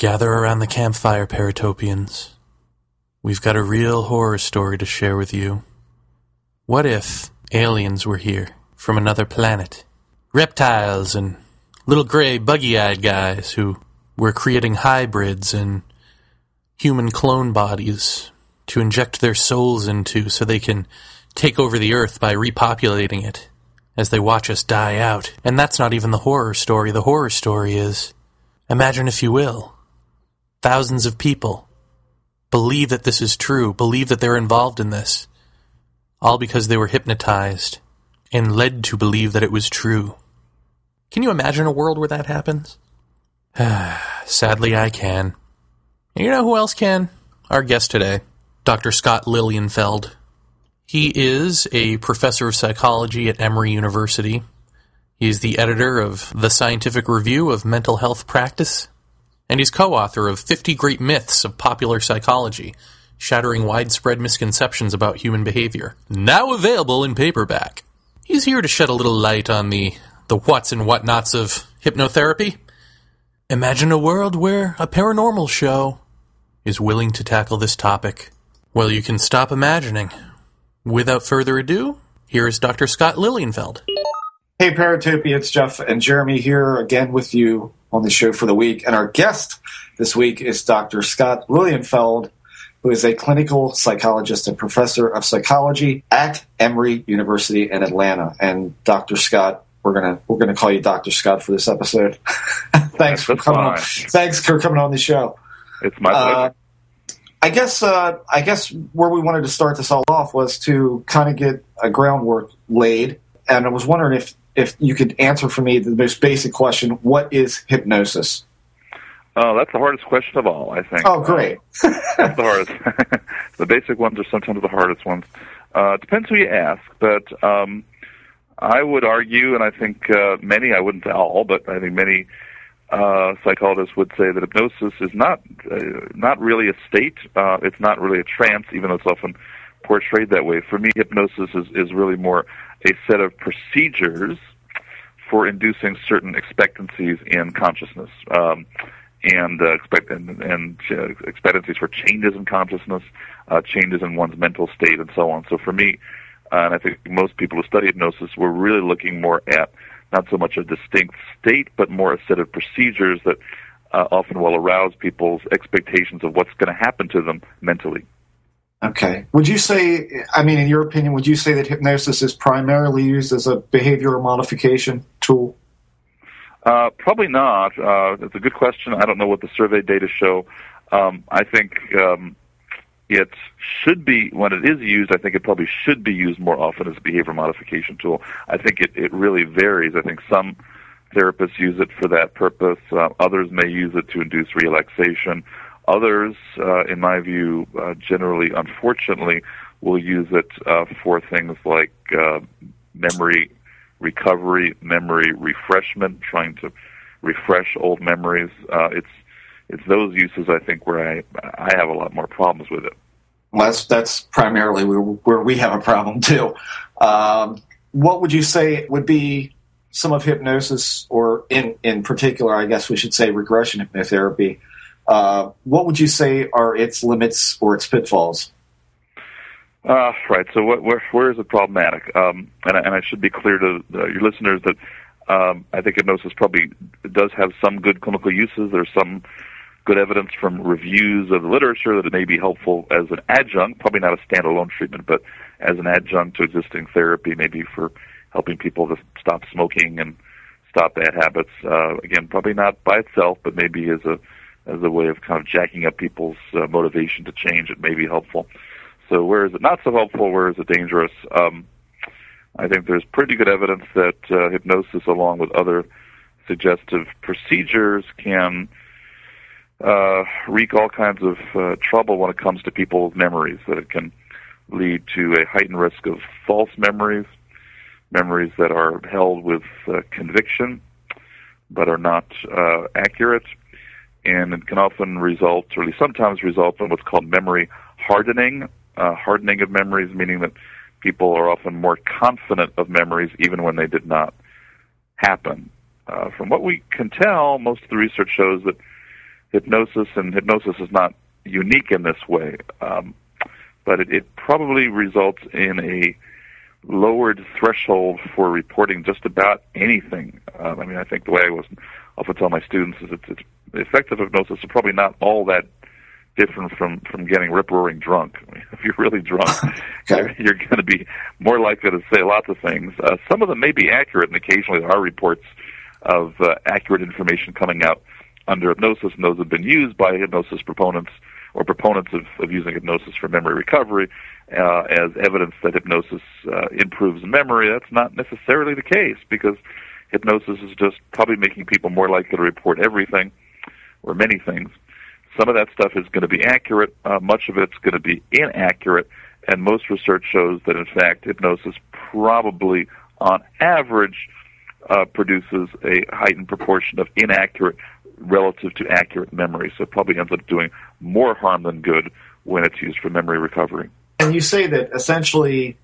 Gather around the campfire, Paratopians. We've got a real horror story to share with you. What if aliens were here from another planet? Reptiles and little gray, buggy eyed guys who were creating hybrids and human clone bodies to inject their souls into so they can take over the earth by repopulating it as they watch us die out. And that's not even the horror story. The horror story is imagine, if you will, thousands of people believe that this is true, believe that they're involved in this, all because they were hypnotized and led to believe that it was true. Can you imagine a world where that happens? Sadly, I can. You know who else can? Our guest today, Dr. Scott Lilienfeld. He is a professor of psychology at Emory University. He is the editor of the Scientific Review of Mental Health Practice, and he's co author of 50 Great Myths of Popular Psychology, shattering widespread misconceptions about human behavior. Now available in paperback. He's here to shed a little light on the, the what's and whatnots of hypnotherapy. Imagine a world where a paranormal show is willing to tackle this topic. Well, you can stop imagining. Without further ado, here is Dr. Scott Lilienfeld. Hey, Paratopia, it's Jeff and Jeremy here again with you on the show for the week. And our guest this week is Dr. Scott Lilienfeld, who is a clinical psychologist and professor of psychology at Emory University in Atlanta. And Dr. Scott, we're gonna we're gonna call you Dr. Scott for this episode. Thanks for coming. fine. On. Thanks for coming on the show. It's my pleasure. Uh, I guess uh, I guess where we wanted to start this all off was to kind of get a groundwork laid, and I was wondering if if you could answer for me the most basic question: What is hypnosis? Oh, that's the hardest question of all, I think. Oh, great! That's the hardest. the basic ones are sometimes the hardest ones. Uh, depends who you ask, but um, I would argue, and I think uh, many, I wouldn't say all, but I think many uh, psychologists would say that hypnosis is not uh, not really a state. Uh, it's not really a trance, even though it's often portrayed that way. For me, hypnosis is, is really more a set of procedures for inducing certain expectancies in consciousness. Um, and uh, expect and, and uh, expectancies for changes in consciousness, uh, changes in one's mental state, and so on. So for me, uh, and I think most people who study hypnosis, we're really looking more at not so much a distinct state, but more a set of procedures that uh, often will arouse people's expectations of what's going to happen to them mentally. Okay. Would you say? I mean, in your opinion, would you say that hypnosis is primarily used as a behavioral modification tool? Uh, probably not. Uh, it's a good question. I don't know what the survey data show. Um, I think um, it should be when it is used. I think it probably should be used more often as a behavior modification tool. I think it, it really varies. I think some therapists use it for that purpose. Uh, others may use it to induce relaxation. Others, uh, in my view, uh, generally, unfortunately, will use it uh, for things like uh, memory recovery, memory refreshment, trying to refresh old memories. Uh, it's it's those uses I think where I I have a lot more problems with it. Well, that's that's primarily where, where we have a problem too. Um, what would you say would be some of hypnosis, or in in particular, I guess we should say regression hypnotherapy? Uh, what would you say are its limits or its pitfalls? Uh, right. So, what, where where is it problematic? Um, and, I, and I should be clear to uh, your listeners that um, I think hypnosis probably does have some good clinical uses. There's some good evidence from reviews of the literature that it may be helpful as an adjunct, probably not a standalone treatment, but as an adjunct to existing therapy, maybe for helping people to stop smoking and stop bad habits. Uh, again, probably not by itself, but maybe as a as a way of kind of jacking up people's uh, motivation to change, it may be helpful. So where is it not so helpful? Where is it dangerous? Um, I think there's pretty good evidence that uh, hypnosis, along with other suggestive procedures, can uh, wreak all kinds of uh, trouble when it comes to people's memories. That it can lead to a heightened risk of false memories, memories that are held with uh, conviction but are not uh, accurate, and it can often result, or at least sometimes result, in what's called memory hardening. Uh, hardening of memories, meaning that people are often more confident of memories even when they did not happen. Uh, from what we can tell, most of the research shows that hypnosis, and hypnosis is not unique in this way, um, but it, it probably results in a lowered threshold for reporting just about anything. Um, I mean, I think the way I was often tell my students is it's, it's effective hypnosis is probably not all that different from from getting rip roaring drunk. I mean, if you're really drunk, okay. you're, you're going to be more likely to say lots of things. Uh, some of them may be accurate, and occasionally there are reports of uh, accurate information coming out under hypnosis, and those have been used by hypnosis proponents or proponents of, of using hypnosis for memory recovery uh, as evidence that hypnosis uh, improves memory. That's not necessarily the case because hypnosis is just probably making people more likely to report everything or many things. Some of that stuff is going to be accurate. Uh, much of it's going to be inaccurate. And most research shows that, in fact, hypnosis probably, on average, uh, produces a heightened proportion of inaccurate relative to accurate memory. So it probably ends up doing more harm than good when it's used for memory recovery. And you say that essentially,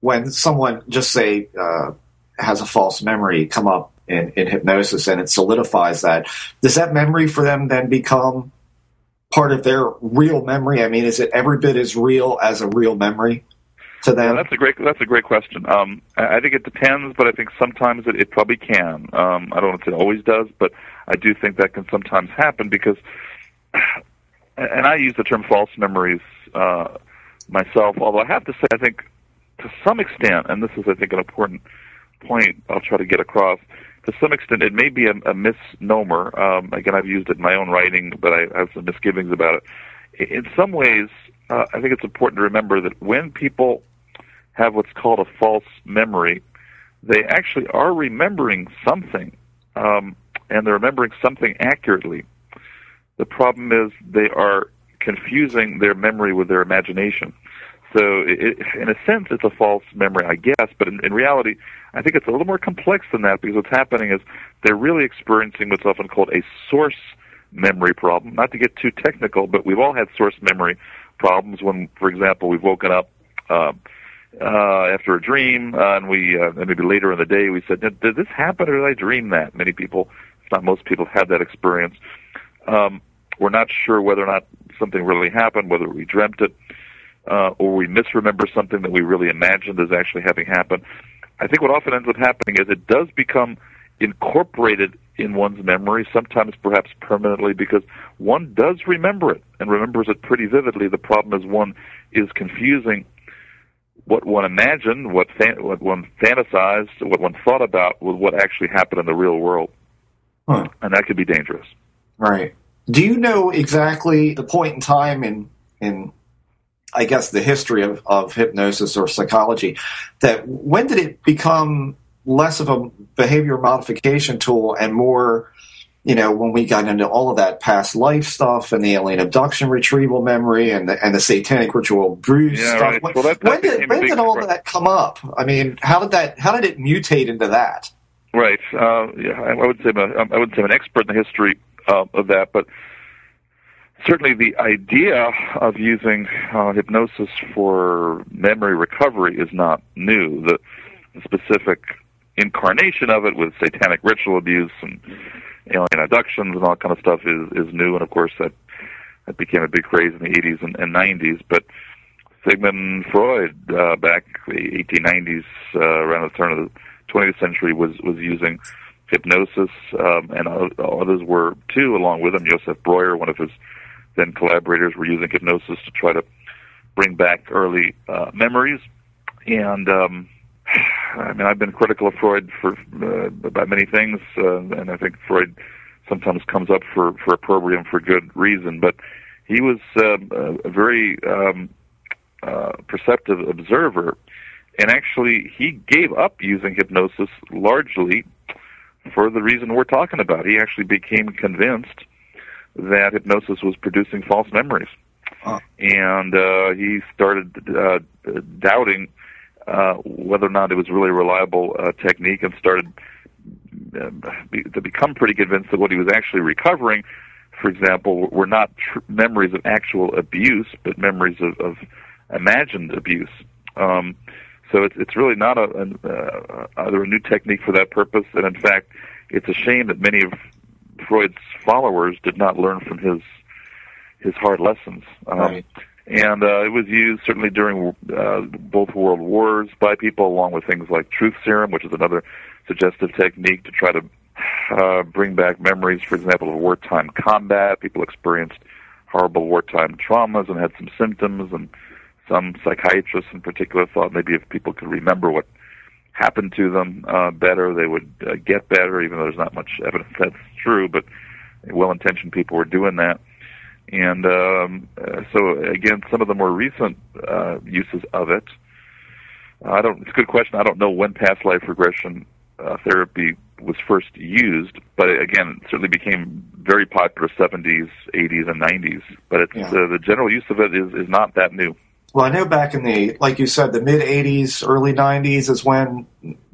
when someone just say uh, has a false memory come up in, in hypnosis and it solidifies that, does that memory for them then become part of their real memory? I mean, is it every bit as real as a real memory to them? That's a great that's a great question. Um, I think it depends, but I think sometimes it, it probably can. Um, I don't know if it always does, but I do think that can sometimes happen because, and I use the term false memories uh, myself. Although I have to say, I think to some extent, and this is I think an important point I'll try to get across. To some extent, it may be a, a misnomer. Um, again, I've used it in my own writing, but I have some misgivings about it. In some ways, uh, I think it's important to remember that when people have what's called a false memory, they actually are remembering something, um, and they're remembering something accurately. The problem is they are confusing their memory with their imagination. So, it, in a sense, it's a false memory, I guess. But in, in reality, I think it's a little more complex than that because what's happening is they're really experiencing what's often called a source memory problem. Not to get too technical, but we've all had source memory problems when, for example, we've woken up uh, uh, after a dream, uh, and we uh, and maybe later in the day we said, "Did, this happen, or did I dream that?" Many people, if not most people, have that experience. Um, we're not sure whether or not something really happened, whether we dreamt it, uh, Uh, or we misremember something that we really imagined as actually having happened. I think what often ends up happening is it does become incorporated in one's memory, sometimes perhaps permanently, because one does remember it and remembers it pretty vividly. The problem is one is confusing what one imagined, what fan- what one fantasized, what one thought about with what actually happened in the real world, huh. and that could be dangerous. Right. Do you know exactly the point in time in in I guess the history of, of hypnosis or psychology that when did it become less of a behavior modification tool and more you know when we got into all of that past life stuff and the alien abduction retrieval memory and the, and the satanic ritual abuse Yeah, stuff right. when, Well, that- that when did when did all part. that come up I mean how did that how did it mutate into that Right. Uh, yeah, I I would say I wouldn't say I'm an expert in the history uh, of that, but certainly the idea of using uh, hypnosis for memory recovery is not new. The, specific incarnation of it with satanic ritual abuse and alien abductions and all that kind of stuff is is new, and of course that that became a big craze in the 80s and, and 90s. But Sigmund Freud, uh, back the 1890s, uh, around the turn of the 20th century, was was using hypnosis, um, and others were too, along with him. Joseph Breuer, one of his then collaborators, were using hypnosis to try to bring back early uh, memories. And um, I mean, I've been critical of Freud for uh, about many things, uh, and I think Freud sometimes comes up for for opprobrium for good reason. But he was a, a very um, uh, perceptive observer, and actually he gave up using hypnosis largely for the reason we're talking about. He actually became convinced that hypnosis was producing false memories, Huh. and uh, he started uh, doubting uh, whether or not it was really a reliable uh, technique, and started uh, be, to become pretty convinced that what he was actually recovering, for example, were not tr- memories of actual abuse, but memories of, of imagined abuse. Um, so it's it's really not a, a uh, either a new technique for that purpose, and in fact, it's a shame that many of Freud's followers did not learn from his his hard lessons. Um, right. And uh, it was used certainly during uh, both world wars by people, along with things like truth serum, which is another suggestive technique to try to uh, bring back memories, for example, of wartime combat. People experienced horrible wartime traumas and had some symptoms, and some psychiatrists in particular thought maybe if people could remember what happened to them uh, better, they would uh, get better, even though there's not much evidence that's true, but well-intentioned people were doing that. And um, uh, so, again, some of the more recent uh, uses of it, I don't. It's a good question. I don't know when past life regression uh, therapy was first used, but again, it certainly became very popular 70s, 80s, and 90s. But it's, yeah. uh, the general use of it is, is not that new. Well, I know back in the, like you said, the mid 80s, early 90s is when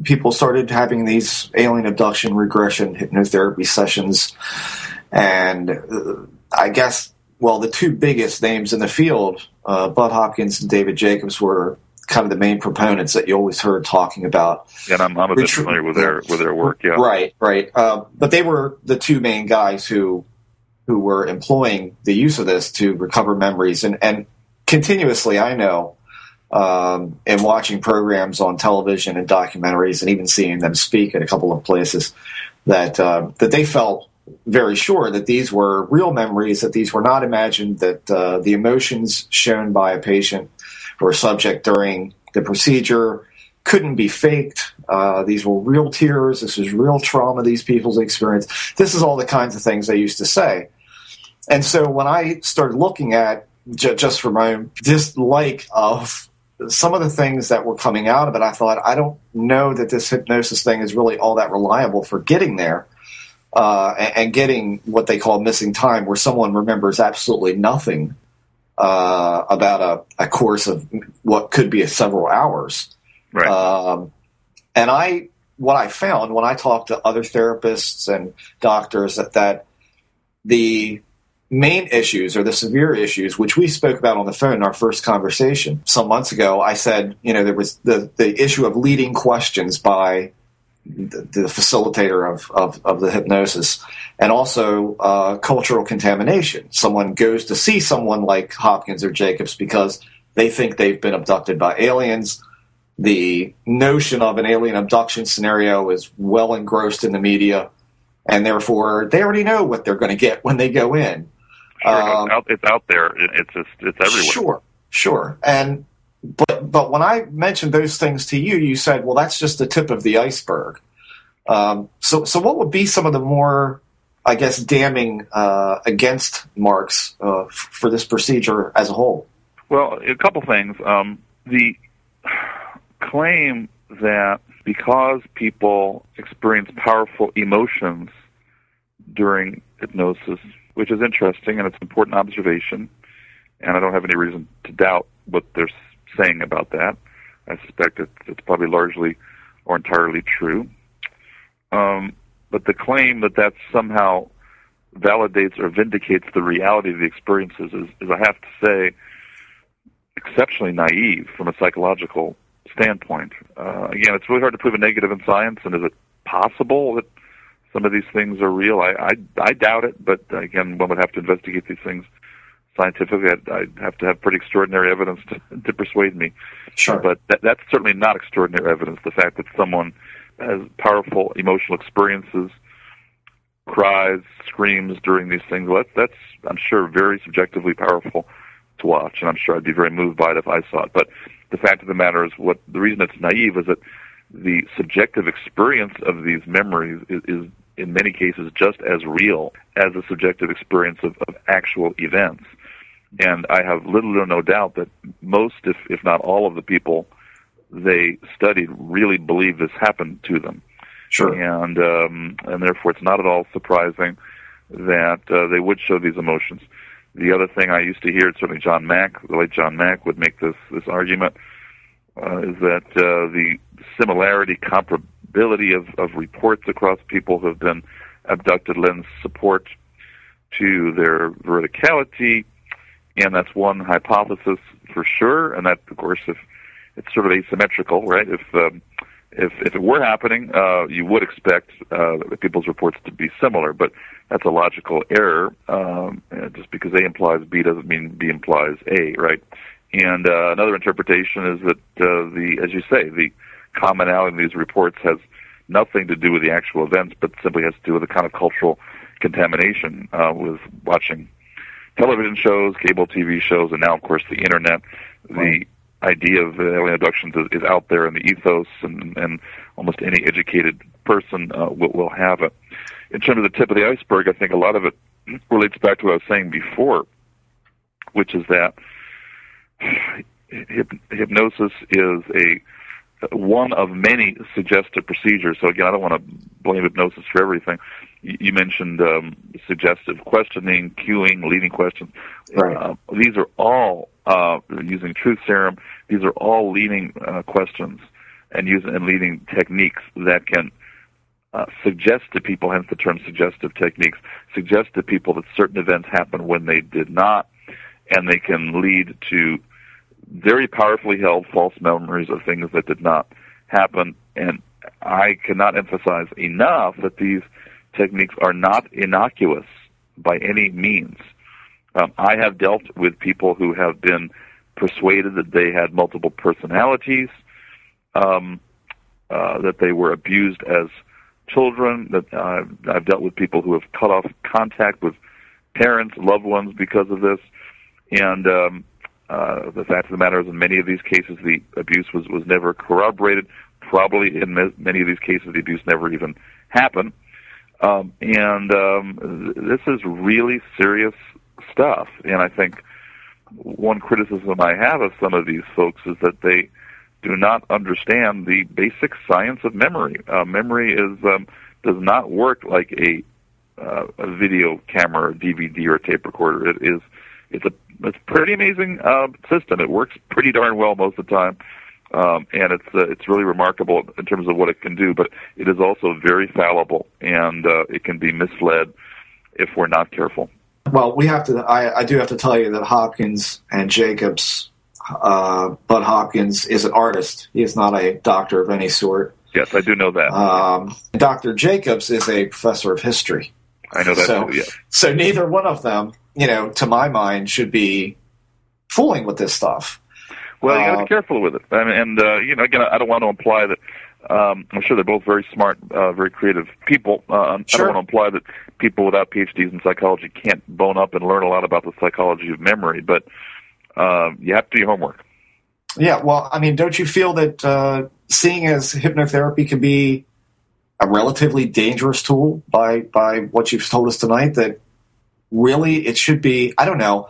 people started having these alien abduction regression hypnotherapy sessions. And uh, I guess, well, the two biggest names in the field, uh, Bud Hopkins and David Jacobs, were kind of the main proponents that you always heard talking about. And I'm, I'm a bit familiar with their with their work. Yeah, right, right. Uh, but they were the two main guys who who were employing the use of this to recover memories and and continuously, I know, um, in watching programs on television and documentaries, and even seeing them speak at a couple of places, that uh, that they felt very sure that these were real memories, that these were not imagined, that uh, the emotions shown by a patient or a subject during the procedure couldn't be faked. Uh, these were real tears. This was real trauma these people's experience. This is all the kinds of things they used to say. And so when I started looking at j- just for my dislike of some of the things that were coming out of it, I thought, I don't know that this hypnosis thing is really all that reliable for getting there uh, and, and, getting what they call missing time, where someone remembers absolutely nothing uh, about a, a, course of what could be a several hours. Right. Um, and I, what I found when I talked to other therapists and doctors, that, that the main issues or the severe issues, which we spoke about on the phone in our first conversation some months ago, I said, you know, there was the, the issue of leading questions by the, the facilitator of, of, of, the hypnosis, and also uh, cultural contamination. Someone goes to see someone like Hopkins or Jacobs because they think they've been abducted by aliens. The notion of an alien abduction scenario is well engrossed in the media, and therefore they already know what they're going to get when they go in. Sure, um, it's, out, it's out there. It's just it's everywhere. Sure, sure. And but but when I mentioned those things to you, you said, "Well, that's just the tip of the iceberg." Um, so so what would be some of the more I guess damning uh, against Marks uh, f- for this procedure as a whole? Well, a couple things. Um, the claim that because people experience powerful emotions during hypnosis, which is interesting and it's an important observation. And I don't have any reason to doubt what they're saying about that. I suspect it's, it's probably largely or entirely true. Um, but the claim that that somehow validates or vindicates the reality of the experiences is, is I have to say, exceptionally naive from a psychological standpoint. Uh, again, it's really hard to prove a negative in science, and is it possible that some of these things are real. I, I, I doubt it, but again, one would have to investigate these things scientifically. I'd, I'd have to have pretty extraordinary evidence to, to persuade me. Sure. But that, that's certainly not extraordinary evidence. The fact that someone has powerful emotional experiences, cries, screams during these things, well, that's, that's, I'm sure, very subjectively powerful to watch, and I'm sure I'd be very moved by it if I saw it. But the fact of the matter is, what the reason it's naive is that the subjective experience of these memories is, is in many cases just as real as the subjective experience of, of actual events. And I have little or no doubt that most, if, if not all of the people they studied really believe this happened to them. Sure. And, um, and therefore it's not at all surprising that uh, they would show these emotions. The other thing I used to hear, certainly John Mack, the late John Mack, would make this, this argument, uh, is that uh, the similarity, comparability of, of reports across people who have been abducted lends support to their veridicality, and that's one hypothesis for sure. And that, of course, if it's sort of asymmetrical, right? If um, if if it were happening, uh, you would expect uh, people's reports to be similar, but that's a logical error. Um, just because A implies B doesn't mean B implies A, right? And uh, another interpretation is that uh, the, as you say, the commonality in these reports has nothing to do with the actual events, but simply has to do with the kind of cultural contamination uh, with watching television shows, cable TV shows, and now, of course, the internet. The idea of alien abductions is, is out there in the ethos, and, and almost any educated person uh, will, will have it. In terms of the tip of the iceberg, I think a lot of it relates back to what I was saying before, which is that hypnosis is a one of many suggestive procedures. So again, I don't want to blame hypnosis for everything. You, mentioned um, suggestive questioning, cueing, leading questions. Right. Uh, these are all uh, using truth serum. These are all leading uh, questions and using and leading techniques that can uh, suggest to people, hence the term suggestive techniques, suggest to people that certain events happen when they did not, and they can lead to very powerfully held false memories of things that did not happen. And I cannot emphasize enough that these techniques are not innocuous by any means. Um, I have dealt with people who have been persuaded that they had multiple personalities, um, uh, that they were abused as children. That uh, I've dealt with people who have cut off contact with parents, loved ones because of this, and um, uh, the fact of the matter is, in many of these cases, the abuse was was never corroborated. Probably in many of these cases, the abuse never even happened. Um, and um, this is really serious stuff. And I think one criticism I have of some of these folks is that they do not understand the basic science of memory. Uh, memory is um, does not work like a uh, a video camera, or DVD, or tape recorder. It is it's a it's a pretty amazing uh, system. It works pretty darn well most of the time, um, and it's uh, it's really remarkable in terms of what it can do. But it is also very fallible, and uh, it can be misled if we're not careful. Well, we have to. I, I do have to tell you that Hopkins and Jacobs, uh, Bud Hopkins is an artist. He is not a doctor of any sort. Yes, I do know that. Um, Dr. Jacobs is a professor of history. I know that so, too. Yeah. So neither one of them, you know, to my mind, should be fooling with this stuff. Well, you got to Uh, be careful with it. I mean, and uh, you know, again, I don't want to imply that. Um, I'm sure they're both very smart, uh, very creative people. Uh, I don't want to imply that people without PhDs in psychology can't bone up and learn a lot about the psychology of memory, but um, you have to do your homework. Yeah, well, I mean, don't you feel that uh, seeing as hypnotherapy can be a relatively dangerous tool by by what you've told us tonight? That really it should be. I don't know.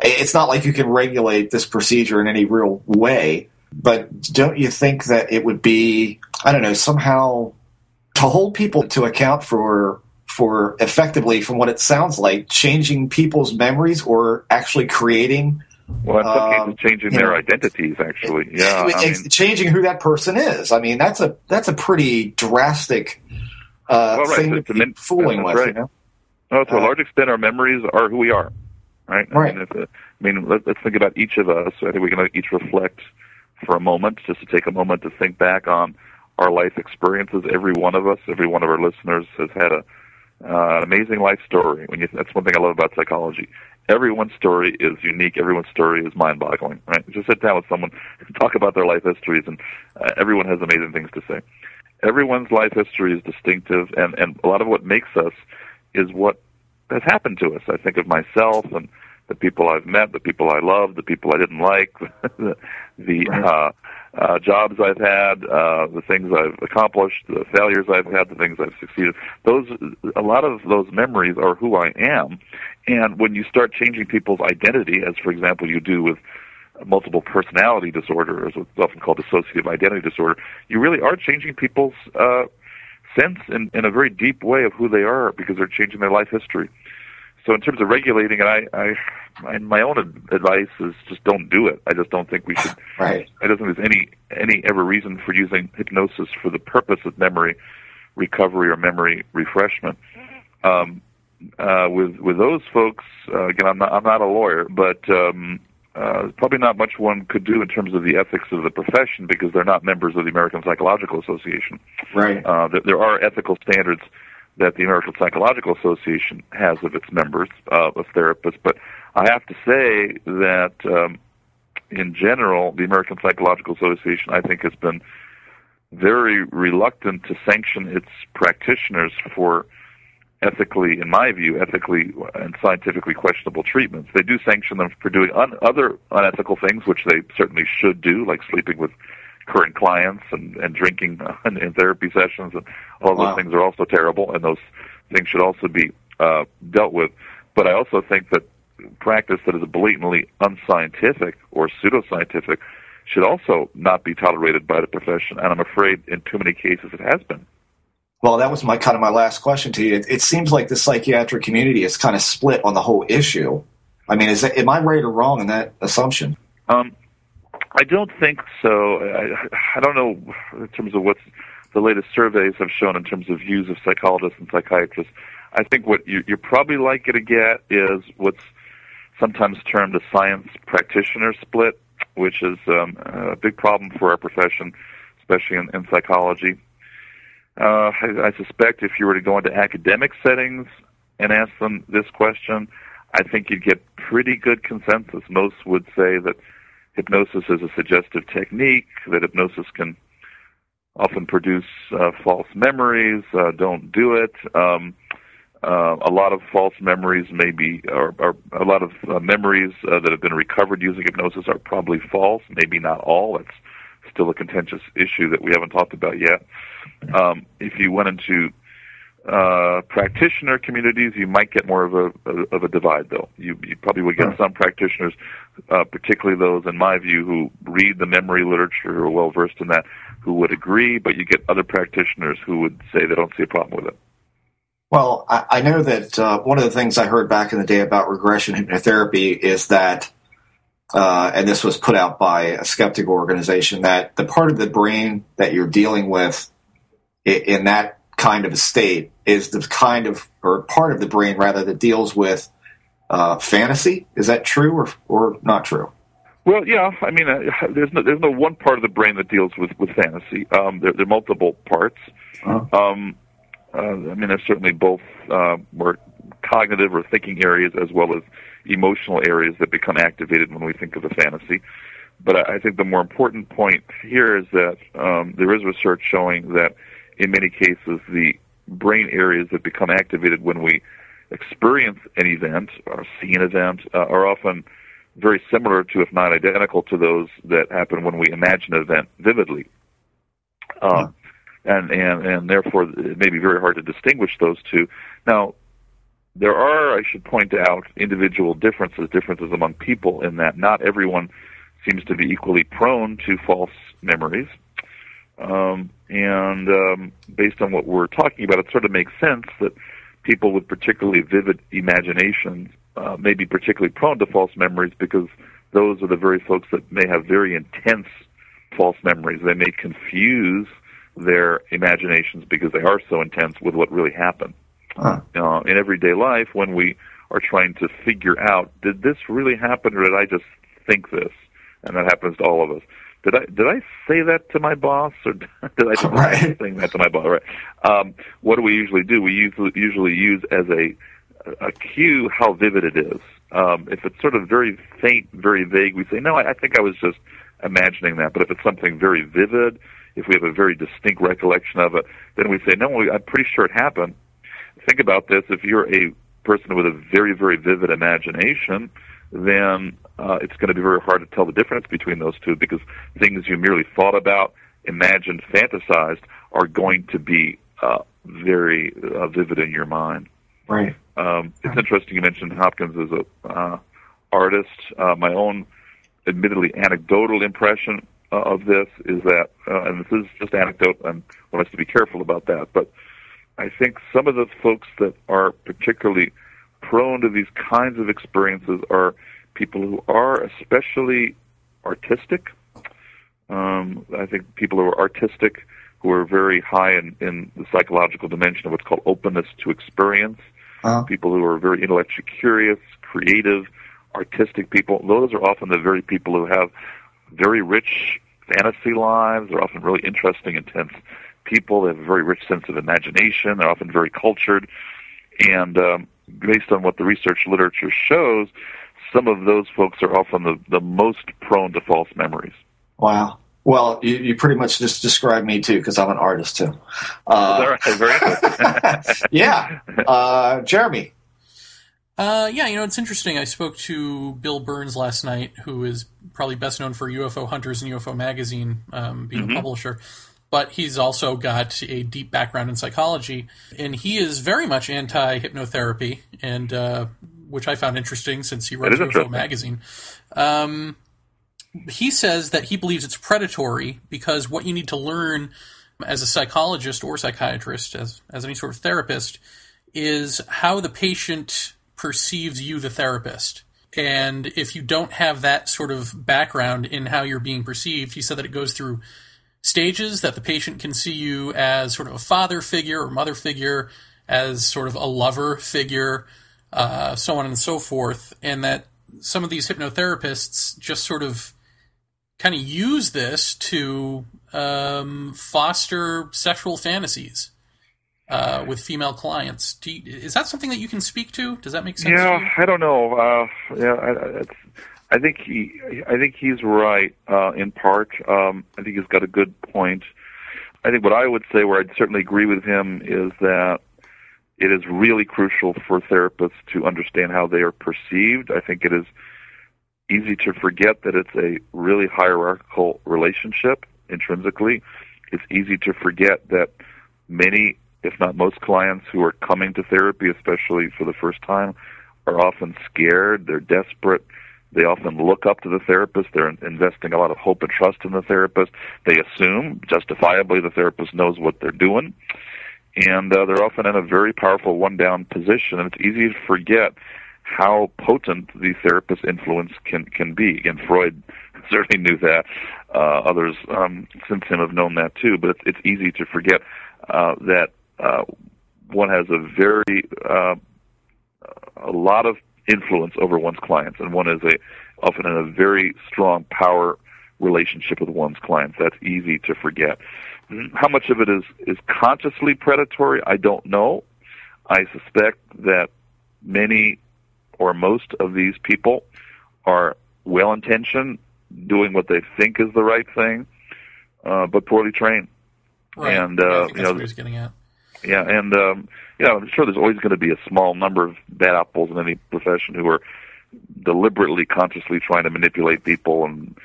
It's not like you can regulate this procedure in any real way, but don't you think that it would be? I don't know somehow to hold people to account for for effectively, from what it sounds like, changing people's memories or actually creating Well, some Um, changing their know, identities, actually. Yeah, I mean, changing who that person is. I mean, that's a that's a pretty drastic uh, Well, right, thing to be min- fooling that's with. right. You know? No, to a uh, large extent, our memories are who we are, right? Right. I mean, if, uh, I mean let, let's think about each of us. I think we can each reflect for a moment, just to take a moment to think back on our life experiences. Every one of us, every one of our listeners has had a uh, an amazing life story. When you, that's one thing I love about psychology. Everyone's story is unique. Everyone's story is mind-boggling. Right? Just sit down with someone, and talk about their life histories, and uh, everyone has amazing things to say. Everyone's life history is distinctive, and and a lot of what makes us is what has happened to us. I think of myself and the people I've met, the people I love, the people I didn't like, the, the uh, uh, jobs I've had, uh, the things I've accomplished, the failures I've had, the things I've succeeded. Those, a lot of those memories are who I am. And when you start changing people's identity, as for example you do with multiple personality disorder, as what's often called dissociative identity disorder, you really are changing people's uh, sense in, in a very deep way of who they are because they're changing their life history. so in terms of regulating it, I, I my, my own advice is just don't do it. I just don't think we should. right. I don't think there's any any ever reason for using hypnosis for the purpose of memory recovery or memory refreshment. Um, uh, with with those folks, uh, again, I'm not I'm not a lawyer, but um, uh, probably not much one could do in terms of the ethics of the profession because they're not members of the American Psychological Association. Right. Uh, there, there are ethical standards that the American Psychological Association has of its members, uh, of therapists, but I have to say that um, in general, the American Psychological Association, I think, has been very reluctant to sanction its practitioners for ethically, in my view, ethically and scientifically questionable treatments. They do sanction them for doing un- other unethical things, which they certainly should do, like sleeping with current clients and, and drinking in, in therapy sessions, and all wow. those things are also terrible, and those things should also be uh, dealt with. But I also think that practice that is blatantly unscientific or pseudoscientific should also not be tolerated by the profession, and I'm afraid in too many cases it has been. Well, that was my kind of my last question to you. It, it seems like the psychiatric community is kind of split on the whole issue. I mean, is that, am I right or wrong in that assumption? Um, I don't think so. I, I don't know in terms of what the latest surveys have shown in terms of views of psychologists and psychiatrists. I think what you, you're probably likely to get is what's sometimes termed a science practitioner split, which is um, a big problem for our profession, especially in, in psychology. Uh, I, I suspect if you were to go into academic settings and ask them this question, I think you'd get pretty good consensus. Most would say that hypnosis is a suggestive technique, that hypnosis can often produce uh, false memories, uh, don't do it. Um, uh, a lot of false memories may be, or, or a lot of uh, memories uh, that have been recovered using hypnosis are probably false, maybe not all. That's still a contentious issue that we haven't talked about yet. Um, if you went into uh, practitioner communities, you might get more of a, of a divide, though. You, you probably would get some practitioners, uh, particularly those, in my view, who read the memory literature, who are well versed in that, who would agree, but you get other practitioners who would say they don't see a problem with it. Well, I, I know that uh, one of the things I heard back in the day about regression hypnotherapy is that, uh, and this was put out by a skeptic organization, that the part of the brain that you're dealing with in, in that kind of a state is the kind of, or part of the brain rather, that deals with uh, fantasy. Is that true or, or not true? Well, yeah. I mean, uh, there's no there's no one part of the brain that deals with with fantasy. Um, there, there are multiple parts. Uh-huh. Um, uh, I mean, there's certainly both uh, more cognitive or thinking areas as well as emotional areas that become activated when we think of a fantasy. But I, think the more important point here is that um, there is research showing that in many cases the brain areas that become activated when we experience an event or see an event uh, are often very similar to, if not identical to those that happen when we imagine an event vividly. Um, and, and, and therefore it may be very hard to distinguish those two. Now, there are, I should point out, individual differences, differences among people in that not everyone seems to be equally prone to false memories. Um, and um, based on what we're talking about, it sort of makes sense that people with particularly vivid imaginations uh, may be particularly prone to false memories because those are the very folks that may have very intense false memories. They may confuse their imaginations because they are so intense with what really happened. Huh. Uh, in everyday life, when we are trying to figure out, did this really happen or did I just think this? And that happens to all of us. Did I did I say that to my boss or did I just Right. saying that to my boss? Right. Um, what do we usually do? We usually usually use as a a cue how vivid it is. Um, if it's sort of very faint, very vague, we say, no, I, I think I was just imagining that. But if it's something very vivid, if we have a very distinct recollection of it, then we say, no, I'm pretty sure it happened. Think about this. If you're a person with a very, very vivid imagination, then uh, it's going to be very hard to tell the difference between those two because things you merely thought about, imagined, fantasized are going to be uh, very uh, vivid in your mind. Right. Um, it's interesting you mentioned Hopkins as a uh, artist. Uh, my own, admittedly anecdotal impression uh, of this is that, uh, and this is just anecdote, and want us to be careful about that. But I think some of the folks that are particularly prone to these kinds of experiences are people who are especially artistic. Um, I think people who are artistic, who are very high in, in the psychological dimension of what's called openness to experience. Uh-huh. People who are very intellectually curious, creative, artistic people. Those are often the very people who have very rich fantasy lives. They're often really interesting, intense people. They have a very rich sense of imagination. They're often very cultured. And um, based on what the research literature shows, some of those folks are often the, the most prone to false memories. Wow. Well, you, you pretty much just described me too, because I'm an artist too. Uh, Very good. yeah. Uh, Jeremy. Uh, yeah, you know, it's interesting. I spoke to Bill Birnes last night, who is probably best known for UFO Hunters and UFO Magazine, um, being a publisher. But he's also got a deep background in psychology, and he is very much anti hypnotherapy, and uh, which I found interesting since he wrote is UFO. Magazine. Um, he says that he believes it's predatory because what you need to learn as a psychologist or psychiatrist, as as any sort of therapist, is how the patient perceives you, the therapist. And if you don't have that sort of background in how you're being perceived, he said that it goes through stages that the patient can see you as sort of a father figure or mother figure, as sort of a lover figure, uh, so on and so forth. And that some of these hypnotherapists just sort of kind of use this to um, foster sexual fantasies uh, with female clients. You, is that something that you can speak to? Does that make sense? Yeah? I don't know. Uh, yeah, I- it's, I think he, I think he's right uh, in part. Um, I think he's got a good point. I think what I would say, where I'd certainly agree with him, is that it is really crucial for therapists to understand how they are perceived. I think it is easy to forget that it's a really hierarchical relationship intrinsically. It's easy to forget that many, if not most clients who are coming to therapy, especially for the first time, are often scared, they're desperate. They often look up to the therapist. They're investing a lot of hope and trust in the therapist. They assume, justifiably, the therapist knows what they're doing. And uh, they're often in a very powerful one down position. And it's easy to forget how potent the therapist influence can, can be. Again, Freud certainly knew that. Uh, others um, since him have known that too. But it's, it's easy to forget uh, that uh, one has a very uh, a lot of influence over one's clients, and one is a often in a very strong power relationship with one's clients. That's easy to forget. How much of it is is consciously predatory? I don't know. I suspect that many or most of these people are well intentioned, doing what they think is the right thing, uh, but poorly trained. Right. And, uh, you know, what he was getting at. Yeah, and um, you know, I'm sure there's always going to be a small number of bad apples in any profession who are deliberately, consciously trying to manipulate people and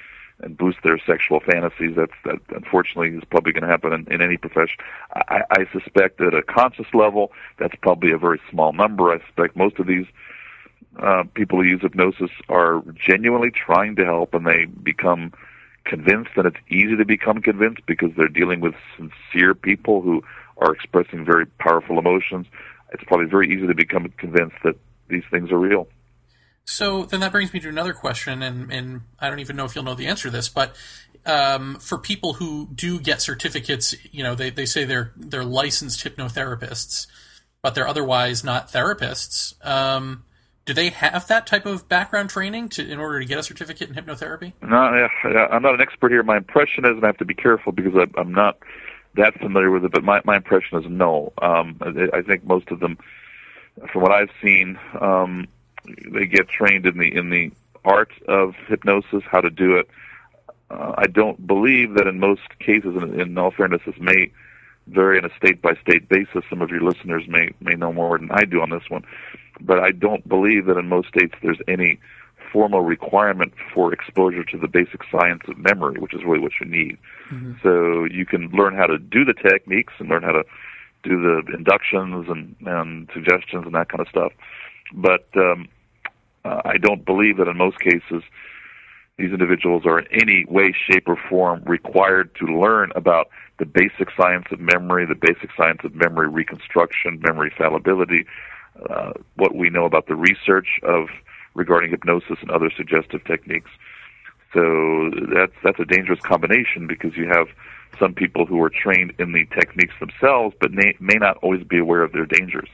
and boost their sexual fantasies. That's that unfortunately is probably going to happen in, in any profession. I, I suspect at a conscious level, that's probably a very small number. I suspect most of these uh, people who use hypnosis are genuinely trying to help, and they become convinced, and it's easy to become convinced because they're dealing with sincere people who are expressing very powerful emotions. It's probably very easy to become convinced that these things are real. So then that brings me to another question, and, and I don't even know if you'll know the answer to this, but um, for people who do get certificates, you know, they, they say they're they're licensed hypnotherapists, but they're otherwise not therapists. Um, do they have that type of background training to in order to get a certificate in hypnotherapy? No, I'm not an expert here. My impression is, and I have to be careful because I, I'm not that familiar with it, but my, my impression is no. Um, I, I think most of them, from what I've seen, um, they get trained in the in the art of hypnosis, how to do it. Uh, I don't believe that in most cases, in, in all fairness, this may vary on a state by state basis. Some of your listeners may may know more than I do on this one, but I don't believe that in most states there's any formal requirement for exposure to the basic science of memory, which is really what you need. So you can learn how to do the techniques and learn how to do the inductions and, and suggestions and that kind of stuff. But um, uh, I don't believe that in most cases these individuals are in any way, shape, or form required to learn about the basic science of memory, the basic science of memory reconstruction, memory fallibility. uh, what we know about the research of regarding hypnosis and other suggestive techniques. So that's that's a dangerous combination because you have some people who are trained in the techniques themselves, but may, may not always be aware of their dangers.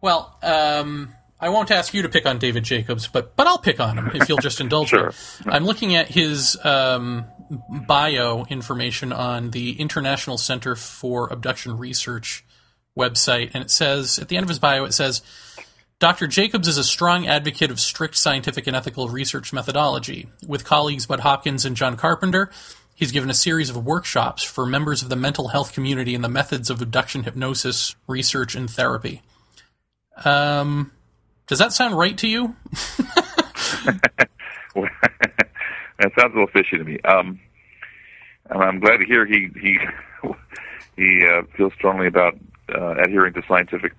Well, um, I won't ask you to pick on David Jacobs, but but I'll pick on him if you'll just indulge sure. me. I'm looking at his um, bio information on the International Center for Abduction Research website, and it says at the end of his bio, it says. Dr. Jacobs is a strong advocate of strict scientific and ethical research methodology. With colleagues Bud Hopkins and John Carpenter, he's given a series of workshops for members of the mental health community in the methods of abduction hypnosis, research, and therapy. Um, does that sound right to you? that sounds a little fishy to me. Um, I'm glad to hear he he he uh, feels strongly about uh, adhering to scientific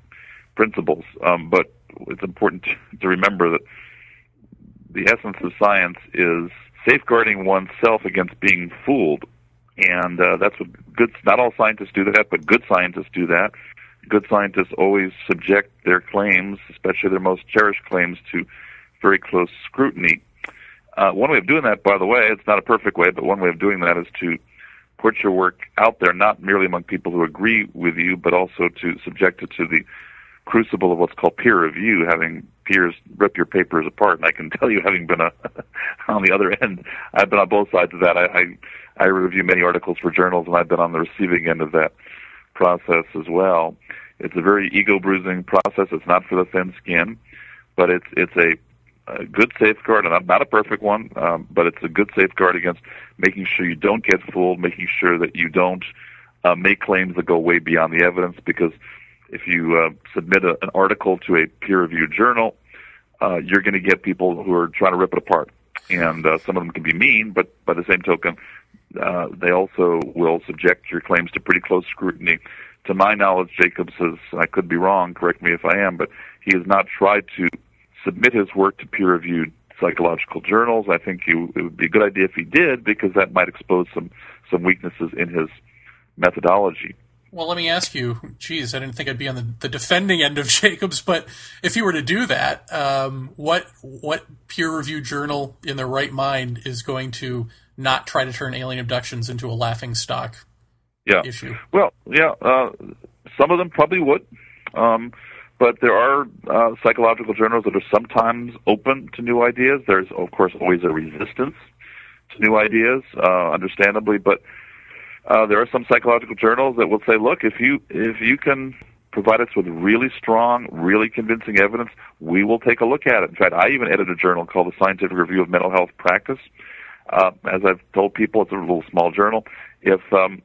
principles. Um, but it's important to remember that the essence of science is safeguarding oneself against being fooled, and uh, that's what good. Not all scientists do that, but good scientists do that. Good scientists always subject their claims, especially their most cherished claims, to very close scrutiny. Uh, one way of doing that, by the way, it's not a perfect way, but one way of doing that is to put your work out there, not merely among people who agree with you, but also to subject it to the crucible of what's called peer review, having peers rip your papers apart. And I can tell you, having been a, on the other end, I've been on both sides of that. I, I, I review many articles for journals, and I've been on the receiving end of that process as well. It's a very ego bruising process. It's not for the thin skin, but it's it's a, a good safeguard, and not a perfect one, um, but it's a good safeguard against making sure you don't get fooled, making sure that you don't uh, make claims that go way beyond the evidence, because if you uh, submit a, an article to a peer-reviewed journal, uh, you're going to get people who are trying to rip it apart, and uh, some of them can be mean, but by the same token, uh, they also will subject your claims to pretty close scrutiny. To my knowledge, Jacobs has, I could be wrong, correct me if I am, but he has not tried to submit his work to peer-reviewed psychological journals. I think he, it would be a good idea if he did, because that might expose some some weaknesses in his methodology. Well, let me ask you. Geez, I didn't think I'd be on the, the defending end of Jacobs, but if you were to do that, um, what what peer reviewed journal in their right mind is going to not try to turn alien abductions into a laughing stock yeah. issue? Well, yeah, uh, some of them probably would, um, but there are uh, psychological journals that are sometimes open to new ideas. There's, of course, always a resistance to new ideas, uh, understandably, but uh, there are some psychological journals that will say, look, if you if you can provide us with really strong, really convincing evidence, we will take a look at it. In fact, I even edit a journal called the Scientific Review of Mental Health Practice. Uh, as I've told people, it's a little small journal. If um,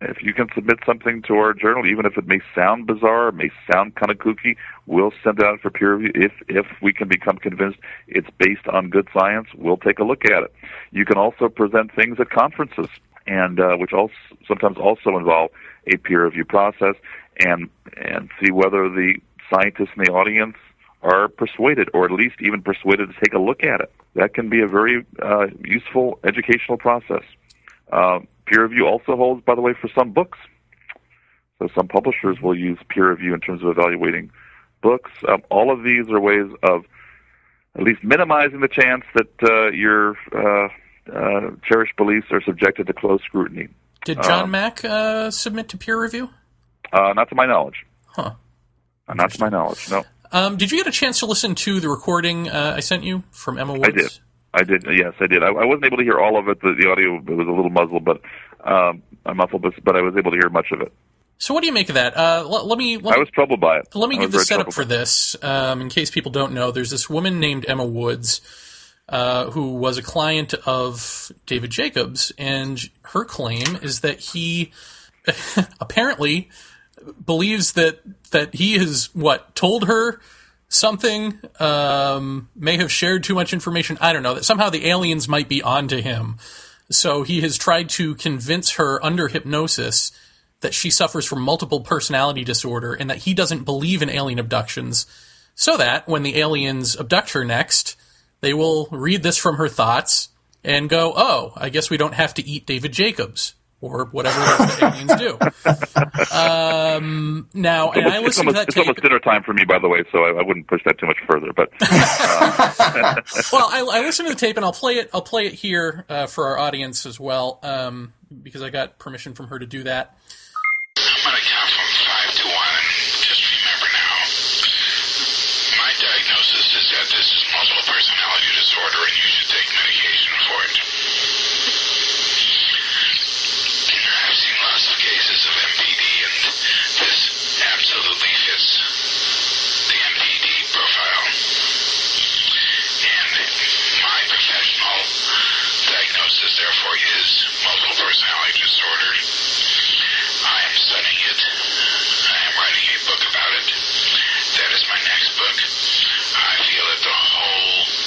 if you can submit something to our journal, even if it may sound bizarre, it may sound kind of kooky, we'll send it out for peer review. If if we can become convinced it's based on good science, we'll take a look at it. You can also present things at conferences and uh, which also sometimes also involve a peer review process, and and see whether the scientists in the audience are persuaded, or at least even persuaded to take a look at it. That can be a very uh, useful educational process. Uh, peer review also holds, by the way, for some books. So some publishers will use peer review in terms of evaluating books. Um, all of these are ways of at least minimizing the chance that uh, your uh, cherished beliefs are subjected to close scrutiny. Did John Mack uh, submit to peer review? Uh, not to my knowledge. Huh. Uh, not to my knowledge. No. Um, did you get a chance to listen to the recording uh, I sent you from Emma Woods? I did. I did. Yes, I did. I, I wasn't able to hear all of it. The, the audio was a little muzzled, but um, I muffled, but, but I was able to hear much of it. So what do you make of that? Uh, let, let, me. Let I was troubled by it. Let me I give the setup for this, um, in case people don't know. There's this woman named Emma Woods, uh, who was a client of David Jacobs, and her claim is that he apparently believes that that he has what told her something, um, may have shared too much information. I don't know that somehow the aliens might be onto him. So he has tried to convince her under hypnosis that she suffers from multiple personality disorder and that he doesn't believe in alien abductions, so that when the aliens abduct her next, they will read this from her thoughts and go, "Oh, I guess we don't have to eat David Jacobs." or whatever the aliens do. Um, now, and I listened almost, to that it's tape. almost dinner time for me, by the way, so I, I wouldn't push that too much further. But well, I, I listened to the tape, and I'll play it. I'll play it here uh, for our audience as well, um, because I got permission from her to do that. I'm gonna count from five to one, and just remember now. My diagnosis is that this is multiple personality disorder, and you should take medication for it. I've seen lots of cases of MPD, and this absolutely fits the MPD profile. And my professional diagnosis, therefore, is multiple personality disorder. I am studying it. I am writing a book about it. That is my next book. I feel that the whole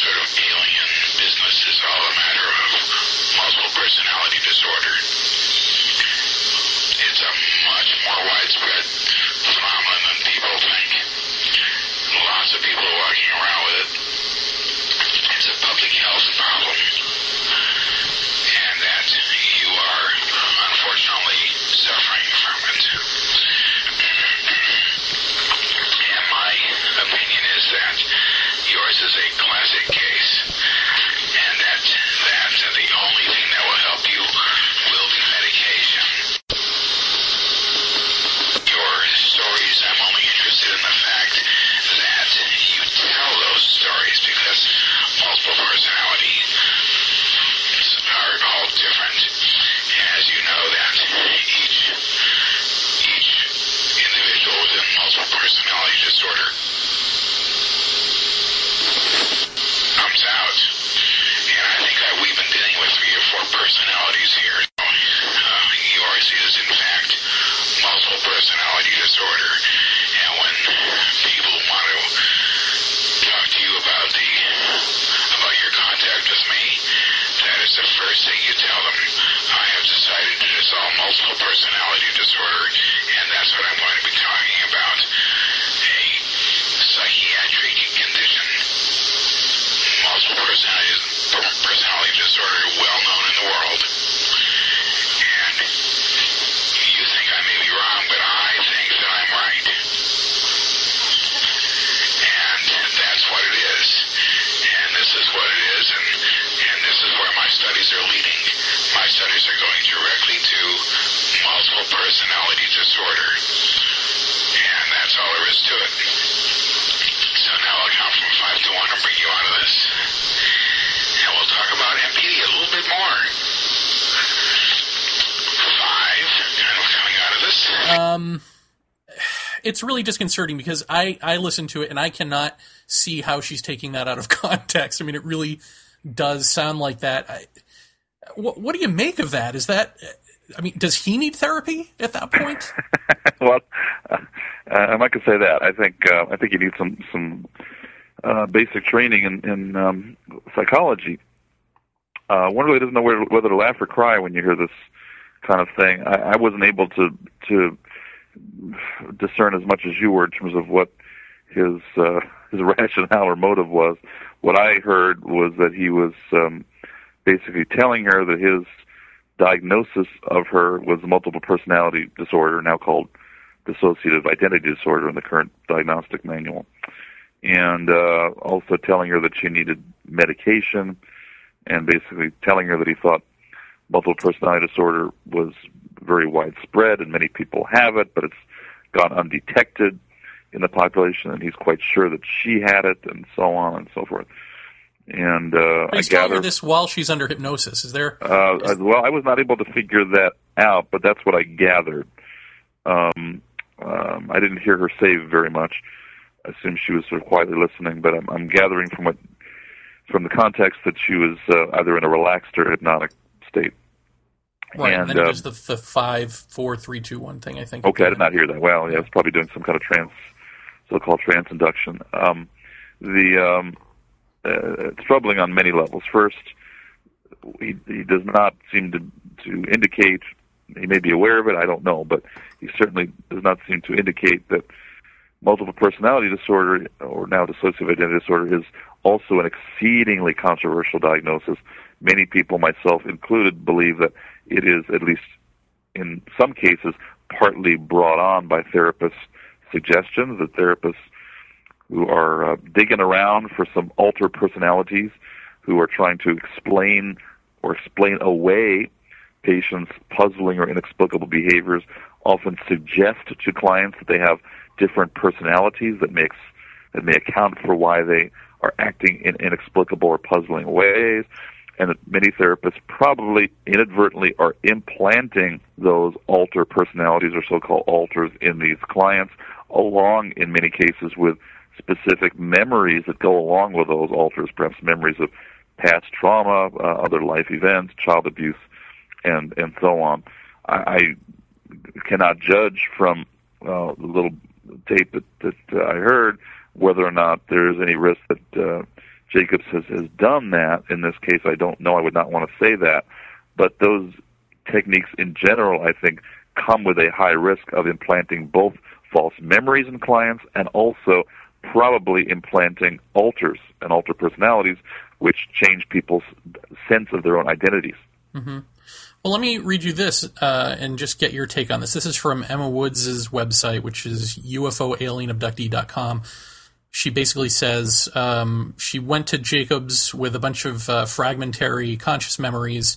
sort of alien business is all a matter of multiple personality disorder. It's a much more widespread phenomenon than people think. Lots of people are walking around with it. It's a public health problem yours is a classic case, and that that the only it's really disconcerting because I I listen to it and I cannot see how she's taking that out of context. I mean, it really does sound like that. I, what, what do you make of that? Is that I mean, does he need therapy at that point? well, uh, I'm not to say that. I think uh, I think you need some some uh, basic training in, in um, psychology. Uh, one really doesn't know where, whether to laugh or cry when you hear this kind of thing. I, I wasn't able to to discern as much as you were in terms of what his uh, his rationale or motive was. What I heard was that he was um, basically telling her that his diagnosis of her was multiple personality disorder, now called dissociative identity disorder in the current diagnostic manual, and uh, also telling her that she needed medication, and basically telling her that he thought multiple personality disorder was very widespread and many people have it, but it's gone undetected in the population, and he's quite sure that she had it, and so on and so forth. And uh, I gather this while she's under hypnosis. Is there? uh, as well, I was not able to figure that out, but that's what I gathered. Um, um, I didn't hear her say very much. I assume she was sort of quietly listening, but I'm, I'm gathering from what from the context that she was uh, either in a relaxed or hypnotic state. Right, and, and, then he uh, does the, the five, four, three, two, one thing. I think. Okay, I did not hear that. Well, yeah, I was probably doing some kind of trance, so-called trance induction. Um, the um, uh, it's troubling on many levels. First, he, he does not seem to to indicate. He may be aware of it. I don't know, but he certainly does not seem to indicate that multiple personality disorder, or now dissociative identity disorder, is also an exceedingly controversial diagnosis. Many people, myself included, believe that it is at least in some cases partly brought on by therapists' suggestions that therapists who are uh, digging around for some alter personalities, who are trying to explain or explain away patients' puzzling or inexplicable behaviors, often suggest to clients that they have different personalities that makes that may account for why they are acting in inexplicable or puzzling ways and that many therapists probably inadvertently are implanting those alter personalities or so-called alters in these clients along in many cases with specific memories that go along with those alters perhaps memories of past trauma uh, other life events child abuse and and so on. I, I cannot judge from uh, the little tape that, that uh, i heard whether or not there is any risk that uh, Jacobs has, has done that. In this case, I don't know. I would not want to say that. But those techniques in general, I think, come with a high risk of implanting both false memories in clients and also probably implanting alters and alter personalities, which change people's sense of their own identities. Mm-hmm. Well, let me read you this uh, and just get your take on this. This is from Emma Woods' website, which is ufoalienabductee.com she basically says um, she went to Jacobs with a bunch of uh, fragmentary conscious memories,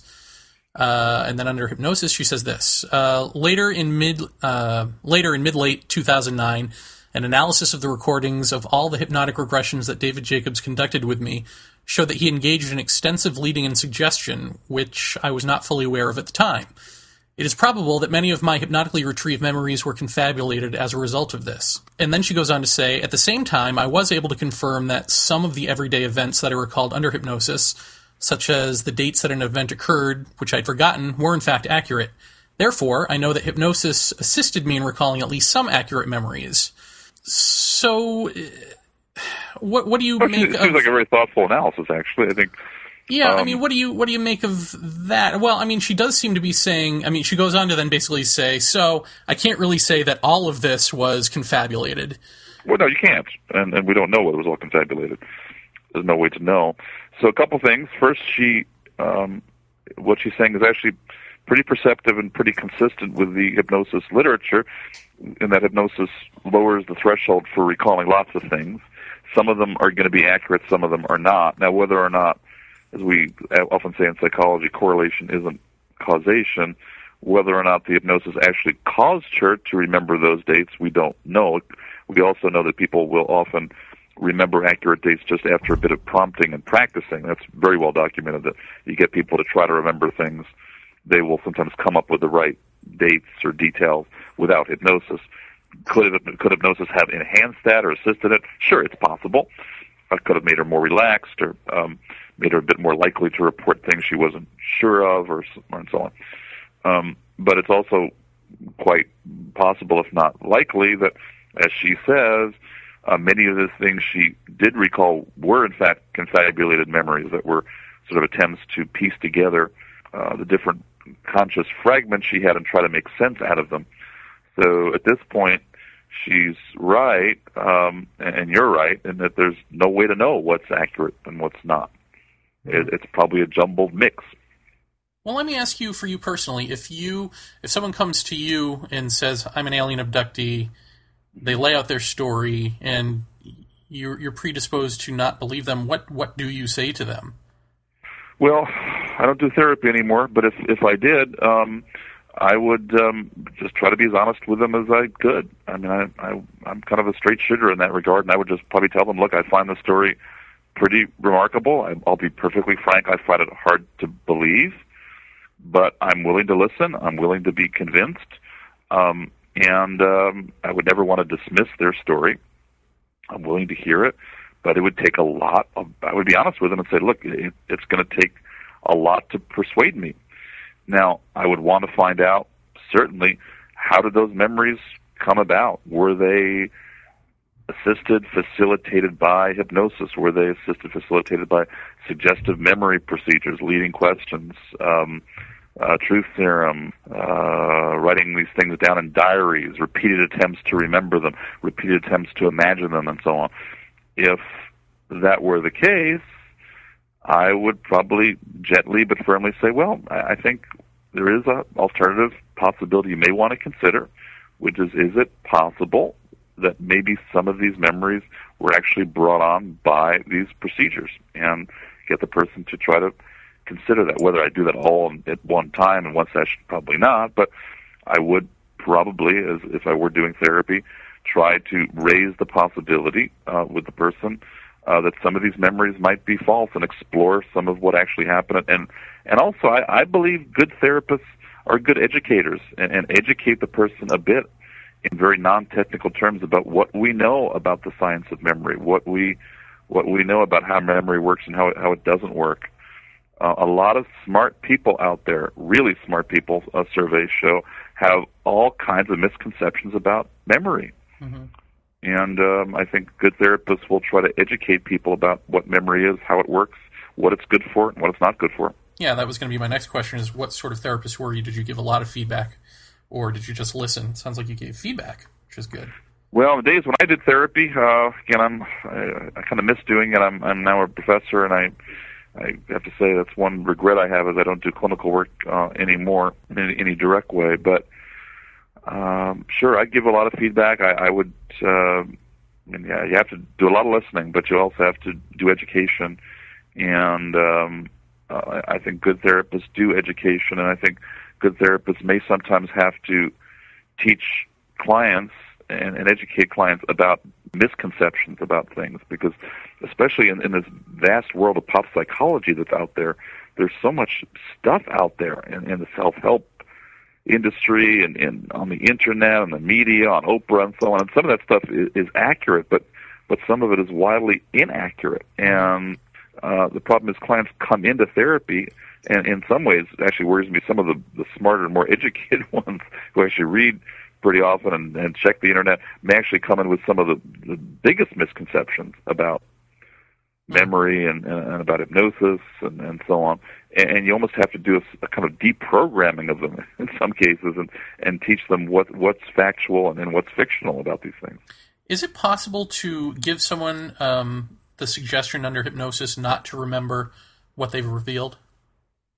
uh, and then under hypnosis, she says this. Uh, later in mid uh, later in mid late 2009, an analysis of the recordings of all the hypnotic regressions that David Jacobs conducted with me showed that he engaged in extensive leading and suggestion, which I was not fully aware of at the time. It is probable that many of my hypnotically retrieved memories were confabulated as a result of this. And then she goes on to say, at the same time, I was able to confirm that some of the everyday events that I recalled under hypnosis, such as the dates that an event occurred, which I'd forgotten, were in fact accurate. Therefore, I know that hypnosis assisted me in recalling at least some accurate memories. So, uh, what what do you well, make? It seems of, like a very thoughtful analysis. Actually, I think yeah, Um, I mean, what do you what do you make of that? Well, I mean, she does seem to be saying. I mean, she goes on to then basically say, "So I can't really say that all of this was confabulated." Well, no, you can't, and, and we don't know whether it was all confabulated. There's no way to know. So, a couple things. First, she, um, what she's saying is actually pretty perceptive and pretty consistent with the hypnosis literature, in that hypnosis lowers the threshold for recalling lots of things. Some of them are going to be accurate, some of them are not. Now, whether or not, as we often say in psychology, correlation isn't causation. Whether or not the hypnosis actually caused her to remember those dates, we don't know. We also know that people will often remember accurate dates just after a bit of prompting and practicing. That's very well documented that you get people to try to remember things. They will sometimes come up with the right dates or details without hypnosis. Could, could hypnosis have enhanced that or assisted it? Sure, it's possible. It could have made her more relaxed or um, made her a bit more likely to report things she wasn't sure of or, or and so on. Um, but it's also quite possible, if not likely, that, as she says, uh, many of the things she did recall were in fact confabulated memories that were sort of attempts to piece together uh, the different conscious fragments she had and try to make sense out of them. So at this point, she's right, um, and you're right, in that there's no way to know what's accurate and what's not. It, it's probably a jumbled mix. Well, let me ask you, for you personally, if you if someone comes to you and says, "I'm an alien abductee," they lay out their story, and you're, you're predisposed to not believe them. What what do you say to them? Well, I don't do therapy anymore, but if if I did, um, I would um, just try to be as honest with them as I could. I mean, I, I I'm kind of a straight shooter in that regard, and I would just probably tell them, look, I find the story pretty remarkable. I'll be perfectly frank; I find it hard to believe, but I'm willing to listen. I'm willing to be convinced, um, and um, I would never want to dismiss their story. I'm willing to hear it, but it would take a lot. Of, I would be honest with them and say, look, it, it's going to take a lot to persuade me. Now, I would want to find out certainly how did those memories come about? Were they assisted, facilitated by hypnosis? Were they assisted, facilitated by suggestive memory procedures, leading questions, um, uh, truth serum, uh, writing these things down in diaries, repeated attempts to remember them, repeated attempts to imagine them, and so on? If that were the case, I would probably gently but firmly say, well, I think there is an alternative possibility you may want to consider, which is is it possible that maybe some of these memories were actually brought on by these procedures and get the person to try to consider that. Whether I do that all at one time in one session, probably not, but I would probably, as if I were doing therapy, try to raise the possibility uh, with the person uh, that some of these memories might be false and explore some of what actually happened. And and also, I, I believe good therapists are good educators and, and educate the person a bit in very non-technical terms about what we know about the science of memory, what we what we know about how memory works and how it, how it doesn't work. Uh, a lot of smart people out there, really smart people, uh, surveys show, have all kinds of misconceptions about memory. Mm-hmm. And um, I think good therapists will try to educate people about what memory is, how it works, what it's good for, and what it's not good for. Yeah, that was going to be my next question: is what sort of therapist were you? Did you give a lot of feedback, or did you just listen? It sounds like you gave feedback, which is good. Well, the days when I did therapy, uh, again, I'm I, I kind of miss doing it. I'm I'm now a professor, and I I have to say that's one regret I have is I don't do clinical work uh, anymore in any, any direct way. But um, sure, I give a lot of feedback. I, I would. Uh, I mean, yeah, you have to do a lot of listening, but you also have to do education, and um, uh, I think good therapists do education, and I think good therapists may sometimes have to teach clients and, and educate clients about misconceptions about things because especially in, in this vast world of pop psychology that's out there there's so much stuff out there in, in the self-help industry and, and on the internet and the media on oprah and so on. And some of that stuff is, is accurate but but some of it is wildly inaccurate. And uh, the problem is clients come into therapy and in some ways actually worries me some of the, the smarter more educated ones who actually read pretty often and, and check the internet may actually come in with some of the, the biggest misconceptions about memory and, and about hypnosis and, and so on. And, and you almost have to do a, a kind of deprogramming of them in some cases and, and teach them what, what's factual and, and what's fictional about these things. Is it possible to give someone um, the suggestion under hypnosis not to remember what they've revealed?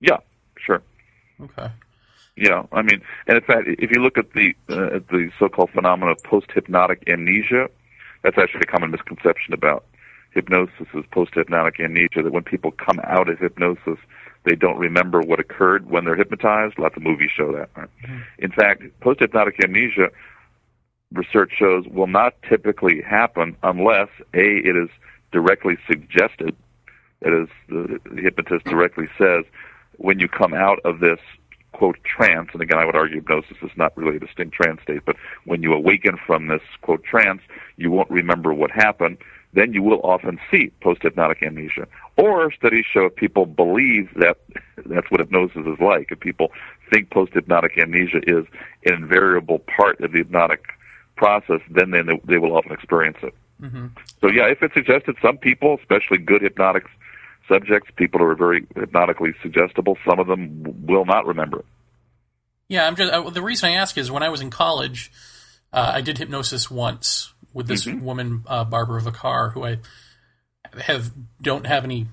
Yeah, sure. Okay. You know, I mean, and in fact, if you look at the uh, at the so-called phenomenon of post-hypnotic amnesia, that's actually a common misconception about hypnosis is post-hypnotic amnesia. That when people come out of hypnosis, they don't remember what occurred when they're hypnotized. Lots of movies show that. Right? Mm-hmm. In fact, post-hypnotic amnesia research shows will not typically happen unless a it is directly suggested. That is, the hypnotist directly says, when you come out of this quote trance, and again I would argue hypnosis is not really a distinct trance state, but when you awaken from this quote trance, you won't remember what happened. Then you will often see post hypnotic amnesia. Or studies show if people believe that that's what hypnosis is like, if people think post hypnotic amnesia is an invariable part of the hypnotic process, then they, they will often experience it. Mm-hmm. So yeah, if it's suggested, some people, especially good hypnotics subjects, people who are very hypnotically suggestible, some of them will not remember Yeah, I'm just uh, the reason I ask is when I was in college, uh, I did hypnosis once with this mm-hmm. woman uh, Barbara Vicar, who I have don't have any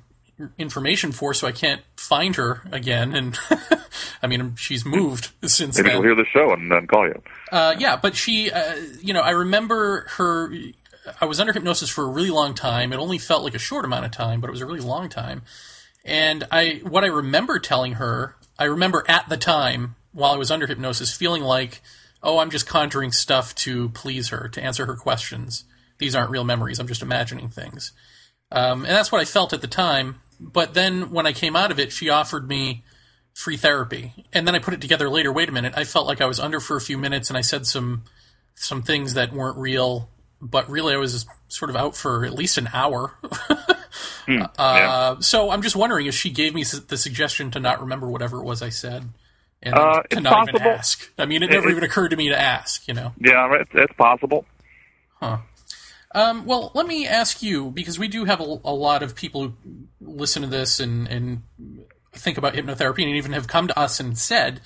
information for, so I can't find her again. And I mean, she's moved since Maybe then. she'll hear the show and then call you. Uh, yeah, but she, uh, you know, I remember her I was under hypnosis for a really long time. It only felt like a short amount of time, but it was a really long time. And I, what I remember telling her, I remember at the time while I was under hypnosis feeling like, oh, I'm just conjuring stuff to please her, to answer her questions. These aren't real memories. I'm just imagining things. Um, and that's what I felt at the time. But then when I came out of it, she offered me free therapy. And then I put it together later. Wait a minute. I felt like I was under for a few minutes and I said some, some things that weren't real but really I was sort of out for at least an hour. mm, uh, So I'm just wondering if she gave me the suggestion to not remember whatever it was I said. And uh, to not possible. even ask. I mean, it never it, even occurred to me to ask. You know. Yeah, it's, it's possible. Huh. Um, well, let me ask you because we do have a, a, lot of people who listen to this and, and think about hypnotherapy and even have come to us and said,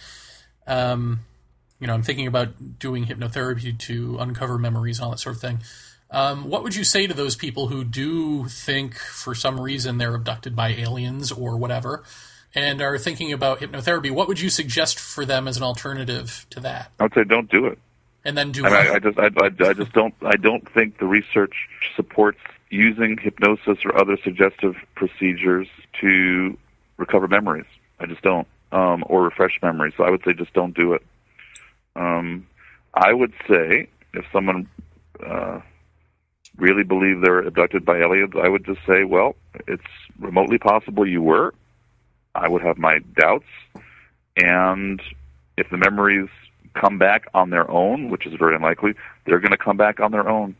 um, you know, I'm thinking about doing hypnotherapy to uncover memories and all that sort of thing. Um, what would you say to those people who do think, for some reason, they're abducted by aliens or whatever, and are thinking about hypnotherapy, what would you suggest for them as an alternative to that? I would say don't do it. And then do I, mean, I just, I, I, I just don't, I don't think the research supports using hypnosis or other suggestive procedures to recover memories. I just don't, um, or refresh memories. So I would say just don't do it. Um, I would say if someone uh, really believed they're abducted by aliens, I would just say, well, it's remotely possible you were. I would have my doubts, and if the memories come back on their own, which is very unlikely, they're going to come back on their own.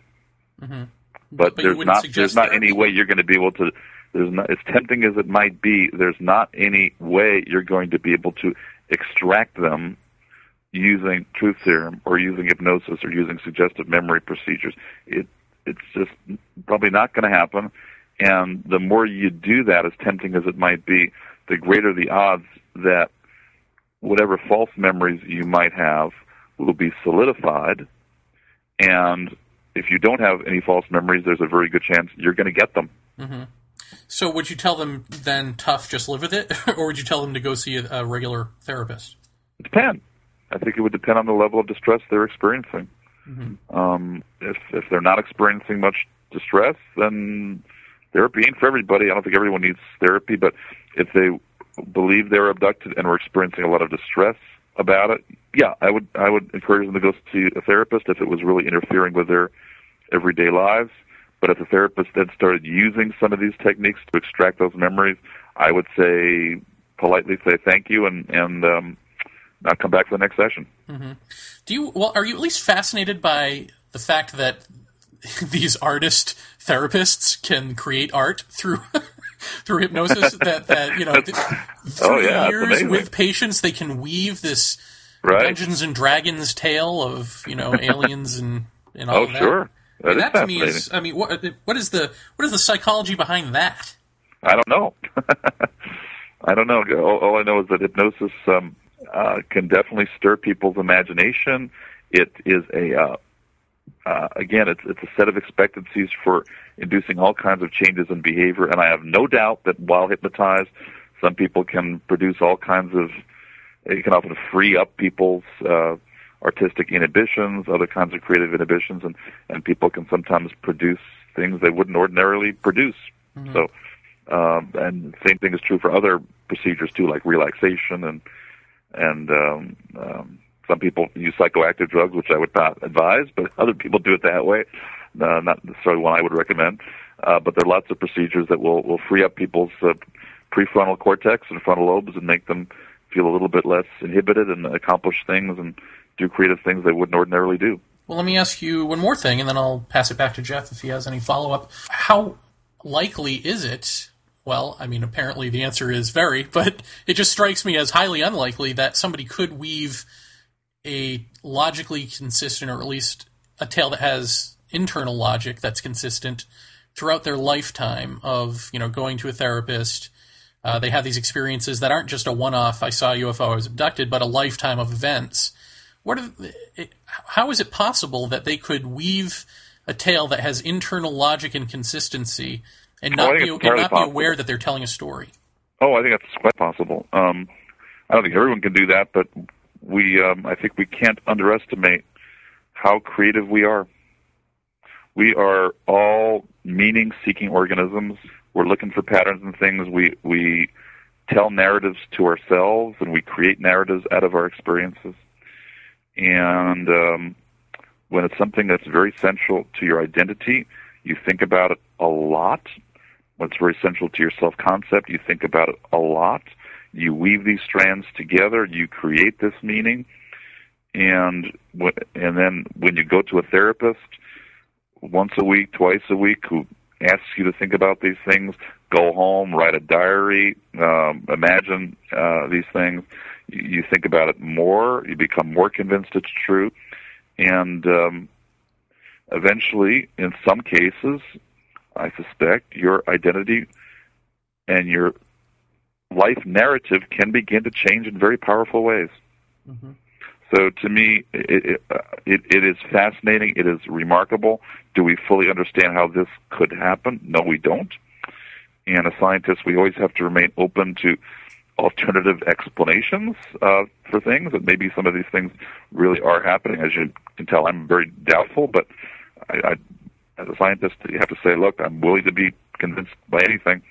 Mhm. But, But there's wouldn't there's not any way you're going to be able to. There's not as tempting as it might be. There's not any way you're going to be able to extract them using truth serum or using hypnosis or using suggestive memory procedures. It it's just probably not going to happen. And the more you do that, as tempting as it might be, the greater the odds that whatever false memories you might have will be solidified. And if you don't have any false memories, there's a very good chance you're going to get them. Mm-hmm. So would you tell them then tough, just live with it, or would you tell them to go see a, a regular therapist? It depends. I think it would depend on the level of distress they're experiencing. Um, if if they're not experiencing much distress, then therapy ain't for everybody. I don't think everyone needs therapy, but if they believe they're abducted and were experiencing a lot of distress about it, yeah, I would I would encourage them to go see a therapist if it was really interfering with their everyday lives. But if the therapist then started using some of these techniques to extract those memories, I would say politely say thank you and and um, not come back for the next session. Do you? Well, are you at least fascinated by the fact that these artist therapists can create art through through hypnosis? that that you know, th- through Oh, yeah, years with patients, they can weave this Right? Dungeons and Dragons tale of you know aliens and and all Oh, that. sure. That that to me is, I mean, what what is the what is the psychology behind that? I don't know. I don't know. All, all I know is that hypnosis um, uh, can definitely stir people's imagination. It is a uh, uh, again, it's it's a set of expectancies for inducing all kinds of changes in behavior, and I have no doubt that while hypnotized, some people can produce all kinds of. It can often free up people's uh, artistic inhibitions, other kinds of creative inhibitions, and and people can sometimes produce things they wouldn't ordinarily produce. So, um, and same thing is true for other procedures too, like relaxation and and um, um, some people use psychoactive drugs, which I would not advise, but other people do it that way. Uh, not necessarily one I would recommend. Uh, but there are lots of procedures that will will free up people's uh, prefrontal cortex and frontal lobes and make them feel a little bit less inhibited and accomplish things and do creative things they wouldn't ordinarily do. Well, let me ask you one more thing, and then I'll pass it back to Jeff if he has any follow up. How likely is it? Well, I mean, apparently the answer is very, but it just strikes me as highly unlikely that somebody could weave a logically consistent, or at least a tale that has internal logic that's consistent throughout their lifetime of, you know, going to a therapist. Uh, they have these experiences that aren't just a one off, I saw a UFO, I was abducted, but a lifetime of events. What are, it, how is it possible that they could weave a tale that has internal logic and consistency and Oh, not, be, and not be aware that they're telling a story? Oh, I think that's quite possible. Um, I don't think everyone can do that, but we, um, I think we can't underestimate how creative we are. We are all meaning-seeking organisms. We're looking for patterns and things. We we tell narratives to ourselves, and we create narratives out of our experiences. And um, when it's something that's very central to your identity, you think about it a lot when it's very central to your self-concept, you think about it a lot. You weave these strands together. You create this meaning, and and then when you go to a therapist once a week, twice a week, who asks you to think about these things, go home, write a diary, um, imagine uh, these things. You, you think about it more. You become more convinced it's true, and um, eventually, in some cases, I suspect your identity and your life narrative can begin to change in very powerful ways. So to me, it, it, uh, it, it is fascinating. It is remarkable. Do we fully understand how this could happen? No, we don't. And as scientists, we always have to remain open to alternative explanations uh, for things, and maybe some of these things really are happening. As you can tell, I'm very doubtful, but I, I, as a scientist, you have to say, look, I'm willing to be convinced by anything,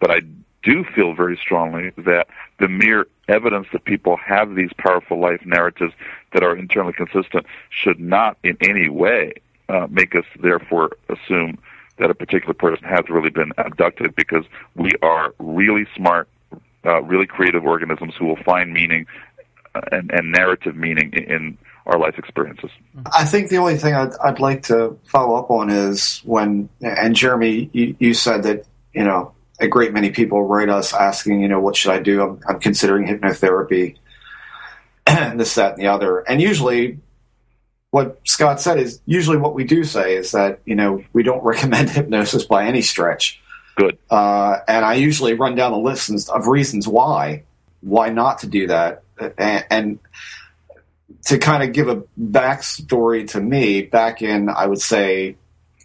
but I do feel very strongly that the mere evidence that people have these powerful life narratives that are internally consistent should not in any way uh, make us therefore assume that a particular person has really been abducted because we are really smart, uh, really creative organisms who will find meaning uh, and, and narrative meaning in, in our life experiences. I think the only thing I'd, I'd like to follow up on is when, and Jeremy, you, you said that, you know, a great many people write us asking, you know, what should I do? I'm, I'm considering hypnotherapy, and this, that, and the other. And usually, what Scott said is usually what we do say is that, you know, we don't recommend hypnosis by any stretch. Good. Uh, and I usually run down the list of reasons why, why not to do that. And, and to kind of give a backstory to me, back in, I would say,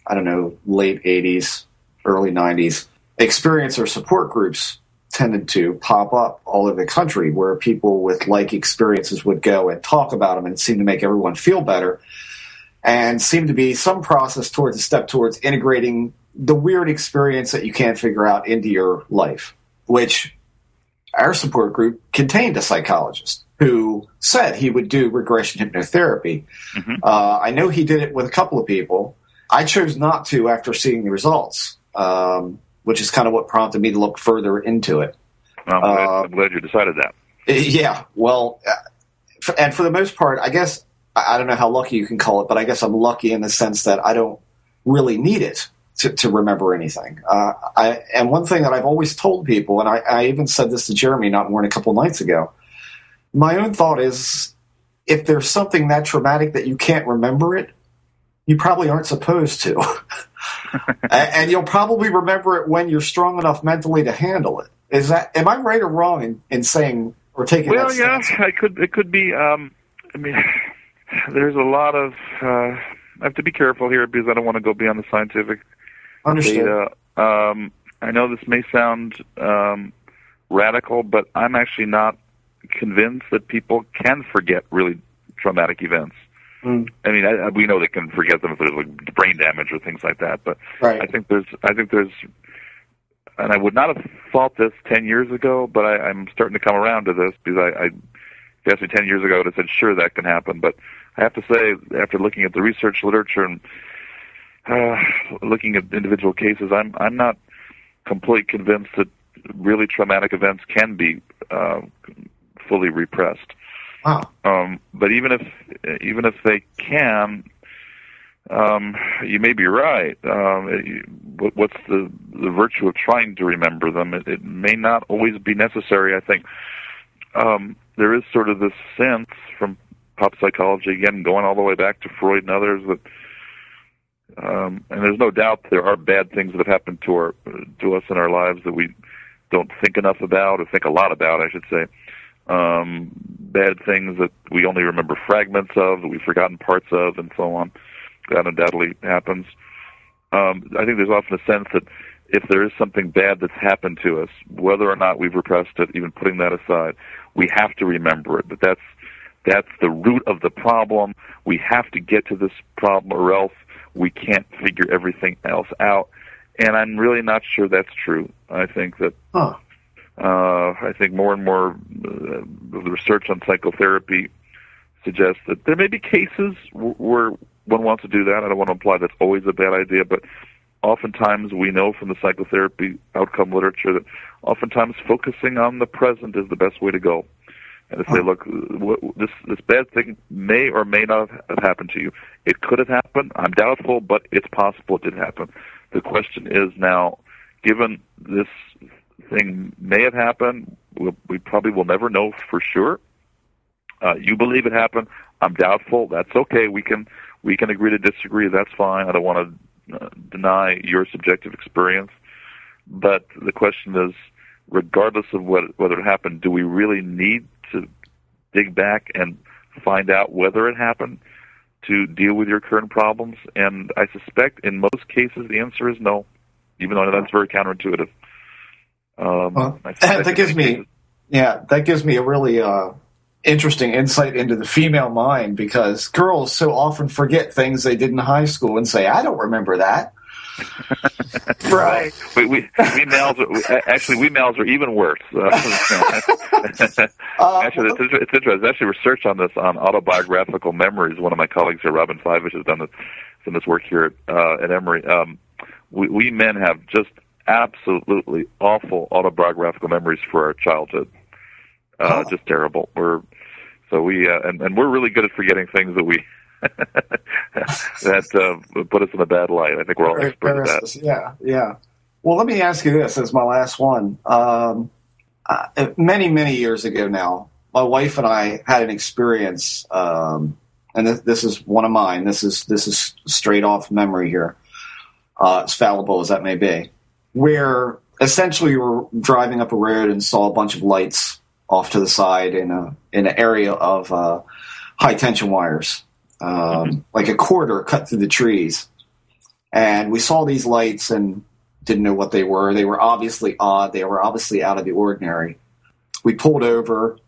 I don't know, late 80s, early 90s, experiencer support groups tended to pop up all over the country where people with like experiences would go and talk about them and seem to make everyone feel better and seem to be some process towards a step towards integrating the weird experience that you can't figure out into your life, which our support group contained a psychologist who said he would do regression hypnotherapy. Mm-hmm. Uh, I know he did it with a couple of people. I chose not to after seeing the results. Um, which is kind of what prompted me to look further into it. I'm glad, uh, I'm glad you decided that. Yeah, well, uh, and for the most part, I guess I don't know how lucky you can call it, but I guess I'm lucky in the sense that I don't really need it to, to remember anything. Uh, I, and one thing that I've always told people, and I, I even said this to Jeremy not more than a couple nights ago, my own thought is if there's something that traumatic that you can't remember it, you probably aren't supposed to. and you'll probably remember it when you're strong enough mentally to handle it. Is that am I right or wrong in, in saying or taking? Well, yeah, I could. It could be. Um, I mean, there's a lot of. Uh, I have to be careful here because I don't want to go beyond the scientific Understood. data. Um, I know this may sound um, radical, but I'm actually not convinced that people can forget really traumatic events. Mm. I mean, I, we know they can forget them if there's like brain damage or things like that. But right. I think there's, I think there's, and I would not have thought this ten years ago, but I, I'm starting to come around to this because I, I, if you asked me ten years ago, I would have said sure that can happen. But I have to say, after looking at the research literature and uh, looking at individual cases, I'm I'm not completely convinced that really traumatic events can be uh, fully repressed. Wow. Um, but even if even if they can, um, you may be right. Um, what's the the virtue of trying to remember them? It, it may not always be necessary. I think um, there is sort of this sense from pop psychology again, going all the way back to Freud and others that. Um, and there's no doubt there are bad things that have happened to our to us in our lives that we don't think enough about or think a lot about, I should say um, bad things that we only remember fragments of, that we've forgotten parts of, and so on. That undoubtedly happens. Um, I think there's often a sense that if there is something bad that's happened to us, whether or not we've repressed it, even putting that aside, we have to remember it. That that's that's the root of the problem. We have to get to this problem, or else we can't figure everything else out. And I'm really not sure that's true. I think that huh. Uh, I think more and more uh, the research on psychotherapy suggests that there may be cases where one wants to do that. I don't want to imply that's always a bad idea, but oftentimes we know from the psychotherapy outcome literature that oftentimes focusing on the present is the best way to go. And to say, look, this this bad thing may or may not have happened to you. It could have happened. I'm doubtful, but it's possible it did happen. The question is now, given this thing may have happened. We'll, we probably will never know for sure. Uh, you believe it happened. I'm doubtful. That's okay. We can we can agree to disagree. That's fine. I don't want to uh, deny your subjective experience. But the question is, regardless of what whether it happened, do we really need to dig back and find out whether it happened to deal with your current problems? And I suspect in most cases the answer is no, even though that's very counterintuitive. Um, well, that gives me Yeah, that gives me a really uh, interesting insight into the female mind because girls so often forget things they did in high school and say, "I don't remember that." right. We, we, we males, are, actually, we males are even worse. Uh, actually, it's, it's interesting. There's actually research on this on autobiographical memories. One of my colleagues here, Robyn Fivush, has done this, done this work here at, uh, at Emory. Um, we, we men have just absolutely awful autobiographical memories for our childhood. Uh, oh. Just terrible. We're so we uh, and and we're really good at forgetting things that we that uh, put us in a bad light. I think we're all experts at that. Yeah, yeah. Well, let me ask you this as my last one. Um, uh, many, many years ago now, my wife and I had an experience, um, and th- this is one of mine. This is this is straight off memory here, uh, as fallible as that may be, where essentially we were driving up a road and saw a bunch of lights off to the side in a in an area of uh, high tension wires um, mm-hmm. like a corridor cut through the trees. And we saw these lights and didn't know what they were. They were obviously odd. They were obviously out of the ordinary. We pulled over.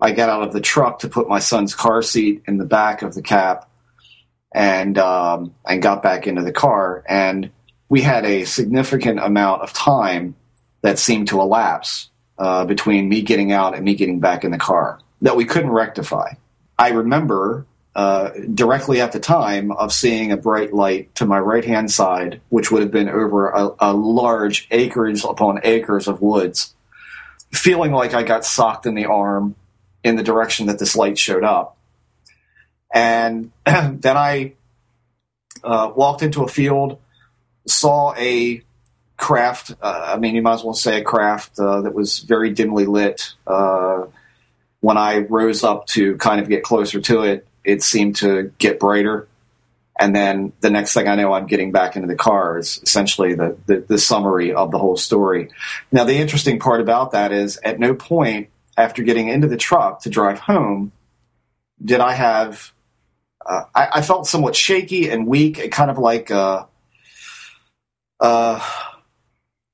I got out of the truck to put my son's car seat in the back of the cab, and um, and got back into the car. And we had a significant amount of time that seemed to elapse uh, between me getting out and me getting back in the car that we couldn't rectify. I remember uh, directly at the time of seeing a bright light to my right hand side, which would have been over a, a, large acres upon acres of woods, feeling like I got socked in the arm in the direction that this light showed up. And then I uh, walked into a field, saw a craft. Uh, I mean, you might as well say a craft uh, that was very dimly lit. Uh, when I rose up to kind of get closer to it, it seemed to get brighter. And then the next thing I know, I'm getting back into the car is essentially the, the, the summary of the whole story. Now, the interesting part about that is at no point after getting into the truck to drive home did I have. Uh, I, I, felt somewhat shaky and weak, kind of like uh, uh,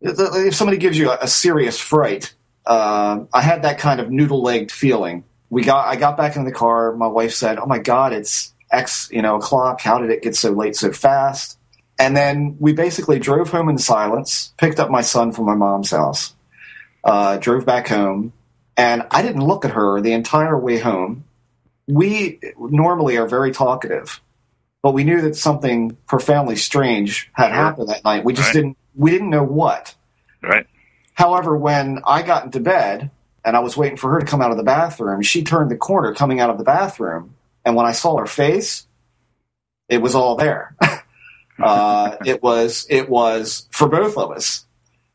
if somebody gives you a, a serious fright. Uh, I had that kind of noodle legged feeling we got I got back in the car. My wife said, "Oh my God, it's X you know o'clock. How did it get so late so fast?" And then we basically drove home in silence. Picked up my son from my mom's house. Uh, drove back home, and I didn't look at her the entire way home. We normally are very talkative, but we knew that something profoundly strange had sure. happened that night. We just right. didn't we didn't know what. Right. However, when I got into bed, and I was waiting for her to come out of the bathroom. She turned the corner coming out of the bathroom, and when I saw her face, it was all there. uh, it was it was for both of us,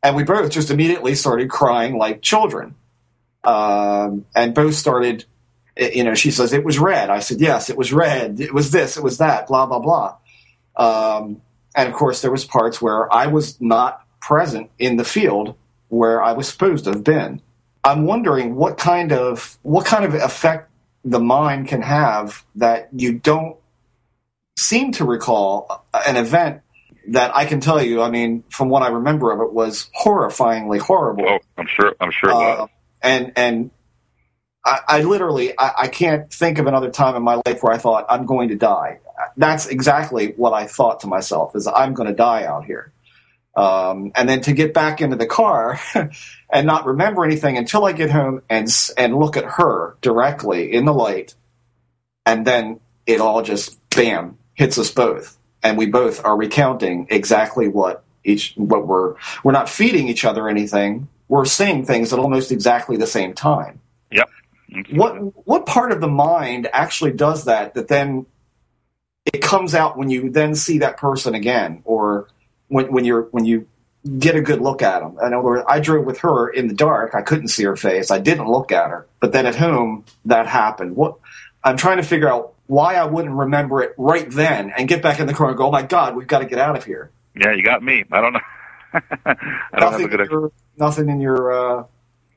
and we both just immediately started crying like children, um, and both started. You know, she says it was red. I said yes, it was red. It was this. It was that. Blah blah blah. Um, and of course, there was parts where I was not present in the field where I was supposed to have been. I'm wondering what kind of what kind of effect the mind can have that you don't seem to recall an event that I can tell you. I mean, from what I remember of it, was horrifyingly horrible. Oh, I'm sure. I'm sure. Uh, and and I, I literally I, I, can't think of another time in my life where I thought I'm going to die. That's exactly what I thought to myself: is I'm going to die out here. Um, and then to get back into the car and not remember anything until I get home and and look at her directly in the light, and then it all just bam hits us both, and we both are recounting exactly what each what we're we're not feeding each other anything. We're saying things at almost exactly the same time. Yep. What what part of the mind actually does that? That then it comes out when you then see that person again, or when, when you're when you get a good look at them. In other words, I drove with her in the dark. I couldn't see her face. I didn't look at her. But then at home, that happened. What I'm trying to figure out why I wouldn't remember it right then and get back in the car and go, "Oh my God, we've got to get out of here." Yeah, you got me. I don't know. I don't nothing have a good. In your, nothing in your uh,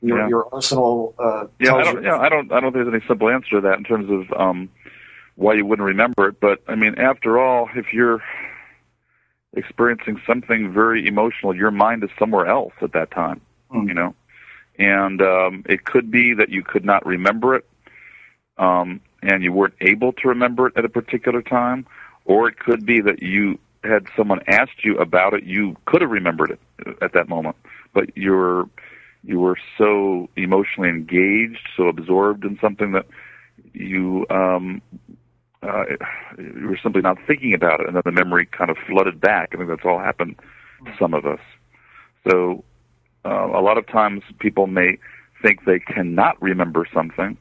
your, yeah. your arsenal. Uh, yeah, I don't. Yeah, I don't. I don't think there's any simple answer to that in terms of um, why you wouldn't remember it. But I mean, after all, if you're experiencing something very emotional, your mind is somewhere else at that time, mm. you know. and um, it could be that you could not remember it, um, and you weren't able to remember it at a particular time, or it could be that you had someone asked you about it, you could have remembered it at that moment, but you're you were so emotionally engaged, so absorbed in something that you um, uh, you were simply not thinking about it, and then the memory kind of flooded back. I think that's all happened to some of us. So uh, a lot of times people may think they cannot remember something,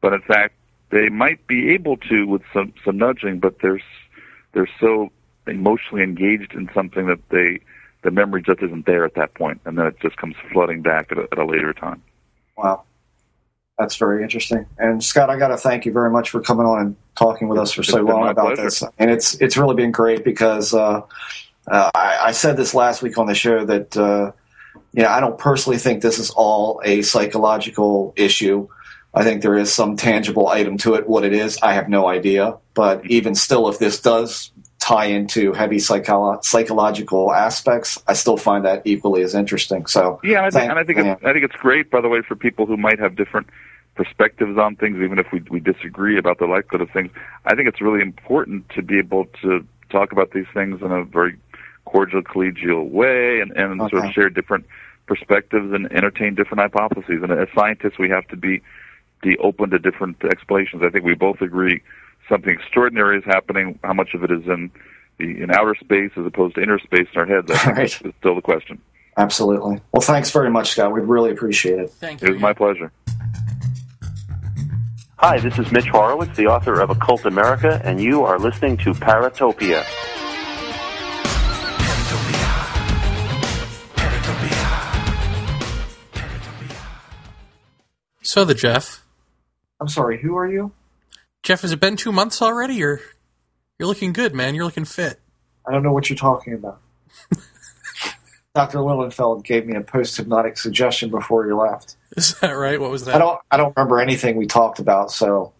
but in fact they might be able to with some some nudging, but they're they're so emotionally engaged in something that they the memory just isn't there at that point, and then it just comes flooding back at a, at a later time. Wow. That's very interesting. And Scott, I got to thank you very much for coming on and talking with us for so long about pleasure. this. And it's it's really been great because uh, uh, I, I said this last week on the show that uh, you know I don't personally think this is all a psychological issue. I think there is some tangible item to it. What it is, I have no idea. But even still, if this does tie into heavy psycholo- psychological aspects, I still find that equally as interesting. So Yeah, and I think, Thank- and I think yeah. it's, I think it's great, by the way, for people who might have different perspectives on things, even if we we disagree about the likelihood of things. I think it's really important to be able to talk about these things in a very cordial, collegial way, and and sort of share different perspectives and entertain different hypotheses. And as scientists, we have to be be open to different explanations. I think we both agree something extraordinary is happening. How much of it is in the in outer space as opposed to inner space in our heads? I think Right. is still the question. absolutely. Well, thanks very much, Scott. We really appreciate it. Thank you. It was my pleasure. Hi, this is Mitch Horowitz, the author of Occult America, and you are listening to Paratopia. so the Jeff. I'm sorry. Who are you? Jeff, has it been two months already? You're you're looking good, man. You're looking fit. I don't know what you're talking about. Dr. Lilienfeld gave me a post hypnotic suggestion before you left. Is that right? What was that? I don't I don't remember anything we talked about, so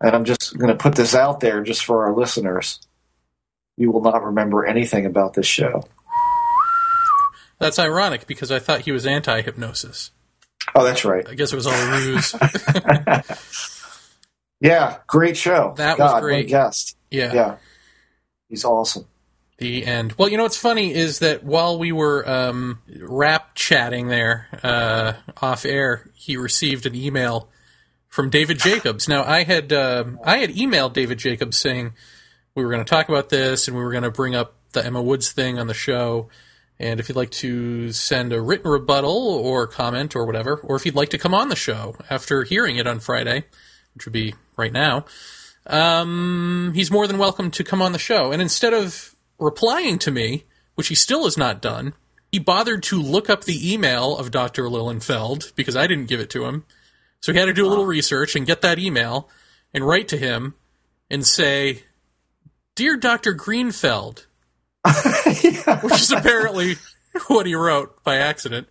and I'm just going to put this out there just for our listeners. You will not remember anything about this show. That's ironic because I thought he was anti hypnosis. Oh, that's right. I guess it was all a ruse. Yeah, great show. That was God, a great. guest. yeah. Yeah, he's awesome. The end. Well, you know what's funny is that while we were um, rap chatting there uh, off air, he received an email from David Jacobs. Now, I had um I had emailed David Jacobs saying we were going to talk about this and we were going to bring up the Emma Woods thing on the show. And if you'd like to send a written rebuttal or comment or whatever, or if you'd like to come on the show after hearing it on Friday, which would be right now, um, he's more than welcome to come on the show. And instead of replying to me, which he still has not done, he bothered to look up the email of Dr. Lilienfeld because I didn't give it to him. So he had to do a little research and get that email and write to him and say, Dear Dr. Greenfeld, which is apparently what he wrote by accident.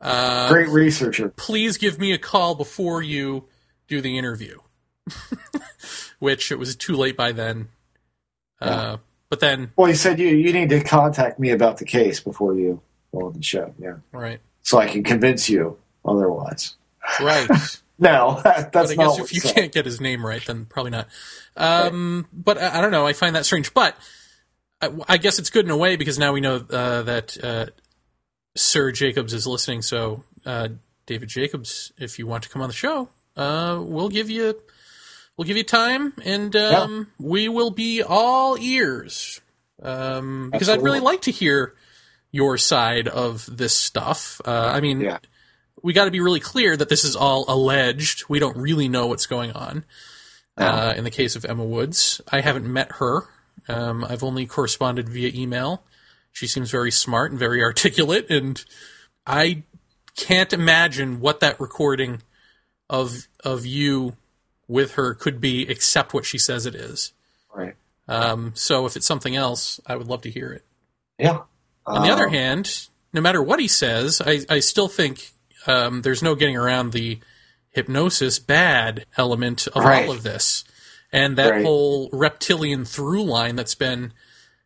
Uh, Great researcher. please give me a call before you do the interview. Which it was too late by then. Uh, but then, Well, he said you you need to contact me about the case before you go on the show. Yeah, right, so I can convince you otherwise. right. No, that's but I guess if you said. can't get his name right, then probably not. Um, But I, I don't know. I find that strange. But I, I guess it's good in a way because now we know uh, that uh, Sir Jacobs is listening. So, uh, David Jacobs, if you want to come on the show, uh, we'll give you we'll give you time, and um, we will be all ears. Um, because I'd really like to hear your side of this stuff. Uh, I mean, Yeah. we got to be really clear that this is all alleged. We don't really know what's going on. Uh, in the case of Emma Woods, I haven't met her. Um, I've only corresponded via email. She seems very smart and very articulate, and I can't imagine what that recording of of you with her could be, except what she says it is. Right. Um, so if it's something else, I would love to hear it. Yeah. On the other Um, hand, no matter what he says, I, I still think um, there's no getting around the hypnosis bad element of Right. all of this. And that Right. whole reptilian through line that's been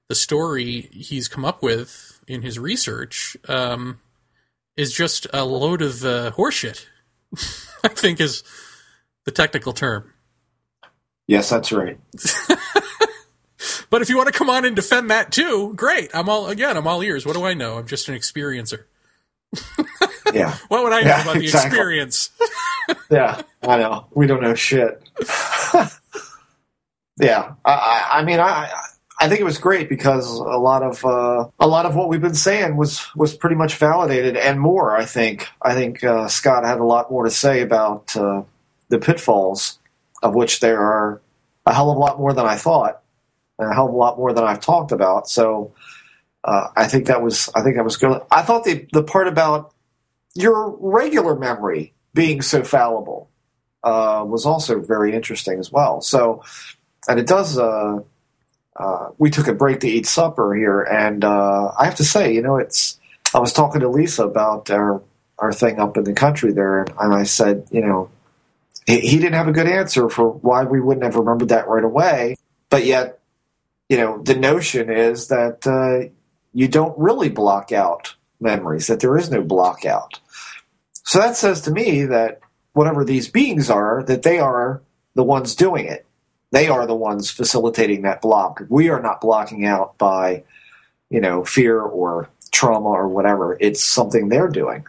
the story he's come up with in his research um, is just a load of uh, horseshit. I think is the technical term. Yes, that's right. But if you want to come on and defend that too, great. I'm all again. I'm all ears. What do I know? I'm just an experiencer. Yeah. What would I know Yeah, about the exactly. experience? yeah, I know. We don't know shit. yeah, I, I, I mean, I, I think it was great because a lot of uh, a lot of what we've been saying was was pretty much validated and more. I think. I think uh, Scott had a lot more to say about uh, the pitfalls, of which there are a hell of a lot more than I thought, and a hell of a lot more than I've talked about. So. Uh, I think that was I think that was good. I thought the the part about your regular memory being so fallible uh, was also very interesting as well. So, and it does. Uh, we took a break to eat supper here, and uh, I have to say, you know, it's. I was talking to Lisa about our our thing up in the country there, and I said, you know, he, he didn't have a good answer for why we wouldn't have remembered that right away, but yet, you know, the notion is that uh, you don't really block out memories; that there is no block out. So that says to me that whatever these beings are, that they are the ones doing it. They are the ones facilitating that block. We are not blocking out by, you know, fear or trauma or whatever. It's something they're doing.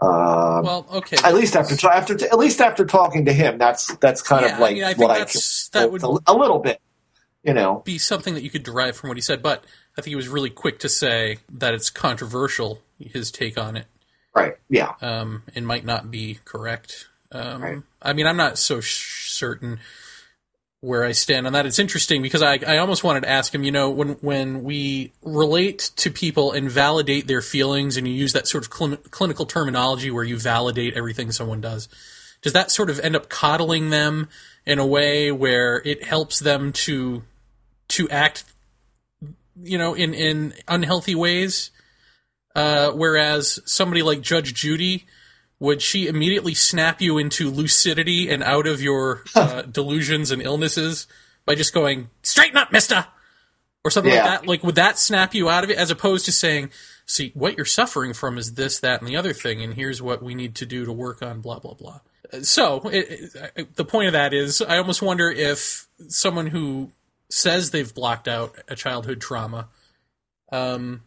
Um, Well, okay. at least after after at least after talking to him, that's that's kind Yeah, of I like mean, I think what I can, that would- a, a little bit, you know. be something that you could derive from what he said, but I think he was really quick to say that it's controversial. His take on it, Right? Yeah. um, and might not be correct. Um, Right. I mean, I'm not so sh- certain where I stand on that. It's interesting because I, I almost wanted to ask him. You know, when when we relate to people and validate their feelings, and you use that sort of cl- clinical terminology where you validate everything someone does, does that sort of end up coddling them in a way where it helps them to to act, you know, in in unhealthy ways? Uh, whereas somebody like Judge Judy, would she immediately snap you into lucidity and out of your uh, delusions and illnesses by just going straighten up, Mister, or something Yeah. like that? Like, would that snap you out of it, as opposed to saying, "See, what you're suffering from is this, that, and the other thing, and here's what we need to do to work on blah blah blah." So, it, it, the point of that is, I almost wonder if someone who says they've blocked out a childhood trauma um,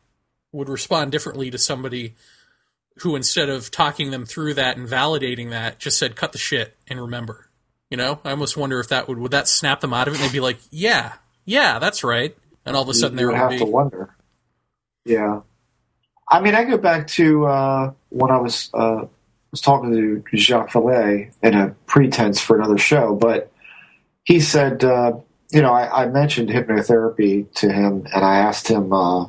would respond differently to somebody who instead of talking them through that and validating that just said cut the shit and remember. You know? I almost wonder if that would would that snap them out of it and they'd be like yeah yeah that's right. And all of a sudden they would have be to wonder. Yeah, I mean, I go back to uh, when I was uh, was talking to Jacques Vallée in a pretense for another show, but he said, uh, you know, I, I mentioned hypnotherapy to him, and I asked him, uh,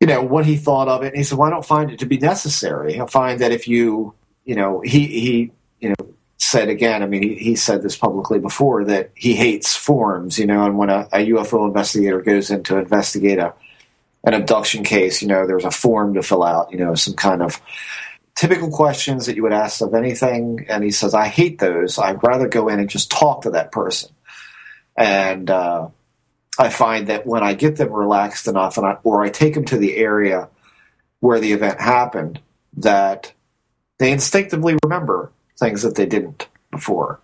you know, what he thought of it, and he said, "Well, I don't find it to be necessary. I find that if you, you know, he he, you know." Said again, I mean, he, he said this publicly before that he hates forms, you know, and when a, a UFO investigator goes in to investigate a, an abduction case, you know, there's a form to fill out, you know, some kind of typical questions that you would ask of anything. And he says, I hate those. I'd rather go in and just talk to that person. And uh, I find that when I get them relaxed enough, and I, or I take them to the area where the event happened, that they instinctively remember things that they didn't before.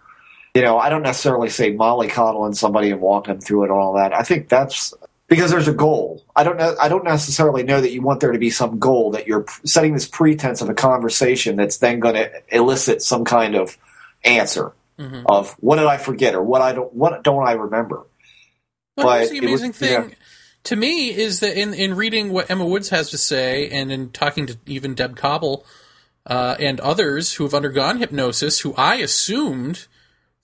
You know, I don't necessarily say mollycoddling somebody and walking them through it and all that. I think that's because there's a goal. I don't know. I don't necessarily know that you want there to be some goal that you're setting this pretense of a conversation that's then going to elicit some kind of answer Mhm. of what did I forget or what I don't what don't I remember. But But here's the it was- amazing thing to me is that in, in reading what Emma Woods has to say and in talking to even Deb Cobble uh, and others who have undergone hypnosis, who I assumed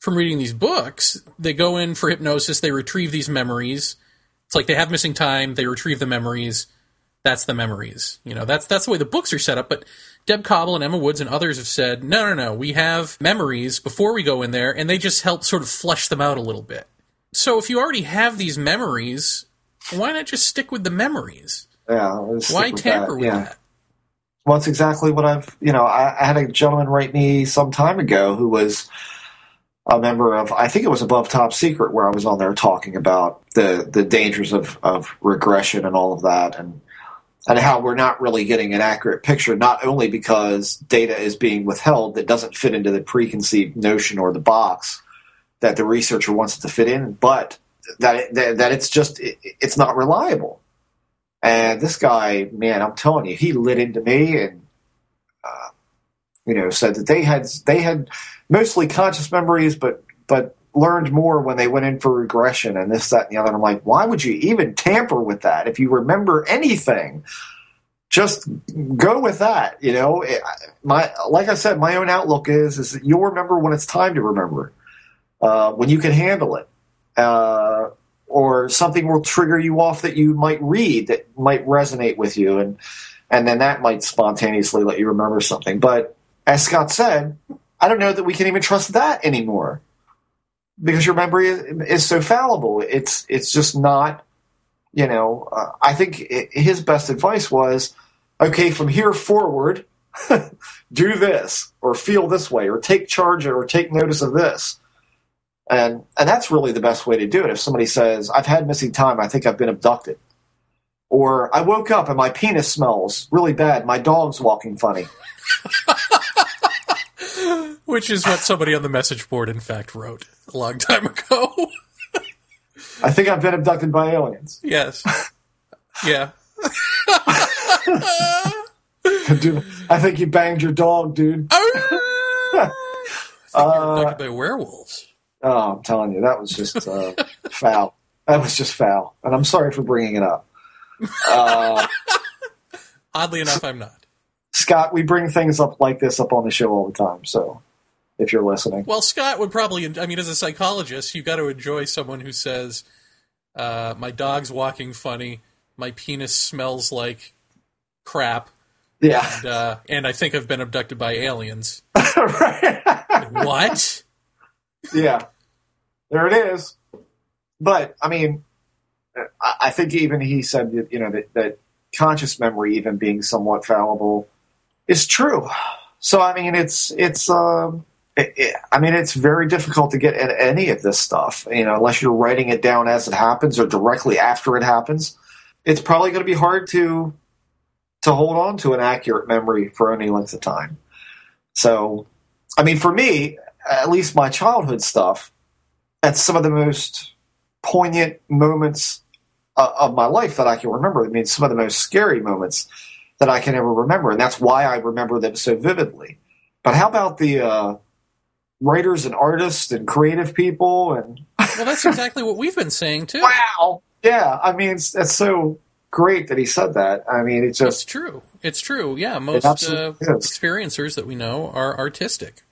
from reading these books, they go in for hypnosis, they retrieve these memories. It's like they have missing time, they retrieve the memories. That's the memories. You know, that's that's the way the books are set up. But Deb Cobble and Emma Woods and others have said, no, no, no, we have memories before we go in there, and they just help sort of flush them out a little bit. So if you already have these memories, why not just stick with the memories? Yeah, Why with tamper that. with yeah. that? Well, it's exactly what I've, you know, I, I had a gentleman write me some time ago who was a member of, I think it was Above Top Secret, where I was on there talking about the, the dangers of, of regression and all of that. And, and how we're not really getting an accurate picture, not only because data is being withheld that doesn't fit into the preconceived notion or the box that the researcher wants it to fit in, but that that, that it's just it, it's not reliable. And this guy, man, I'm telling you, he lit into me and uh, you know said that they had they had mostly conscious memories, but but learned more when they went in for regression and this, that, and the other. And I'm like, why would you even tamper with that? If you remember anything, just go with that. You know, my like I said, my own outlook is is that you'll remember when it's time to remember, uh, when you can handle it, uh, or something will trigger you off that you might read that might resonate with you, and and then that might spontaneously let you remember something. But as Scott said, I don't know that we can even trust that anymore because your memory is, is so fallible. It's it's just not. You know, uh, I think i his best advice was, okay, from here forward, do this or feel this way or take charge or take notice of this. And and that's really the best way to do it. If somebody says, "I've had missing time. I think I've been abducted," or "I woke up and my penis smells really bad. My dog's walking funny." Which is what somebody on the message board, in fact, wrote a long time ago. I think I've been abducted by aliens. yes. Yeah. Dude, I think you banged your dog, dude. Oh, I think you're abducted uh, by werewolves. Oh, I'm telling you, that was just uh, foul. That was just foul, and I'm sorry for bringing it up. Uh, Oddly enough, I'm not. Scott, we bring things up like this up on the show all the time. So, if you're listening, Well, Scott would probably, I mean, as a psychologist, you've got to enjoy someone who says, uh, my dog's walking funny, my penis smells like crap, yeah, and, uh, and I think I've been abducted by aliens. right. what? Yeah, there it is. But I mean, I, think even he said that you know that, that conscious memory, even being somewhat fallible, is true. So I mean, it's it's. Um, it, it, I mean, it's very difficult to get at any of this stuff, you know, unless you're writing it down as it happens or directly after it happens. It's probably going to be hard to to hold on to an accurate memory for any length of time. So, I mean, for me, at least my childhood stuff, that's some of the most poignant moments uh, of my life that I can remember. I mean, some of the most scary moments that I can ever remember, and that's why I remember them so vividly. But how about the uh, writers and artists and creative people and Well, that's exactly what we've been saying, too. wow, yeah. I mean, it's, it's so great that he said that. I mean, It's just it's true. It's true. Yeah, most uh, experiencers that we know are artistic.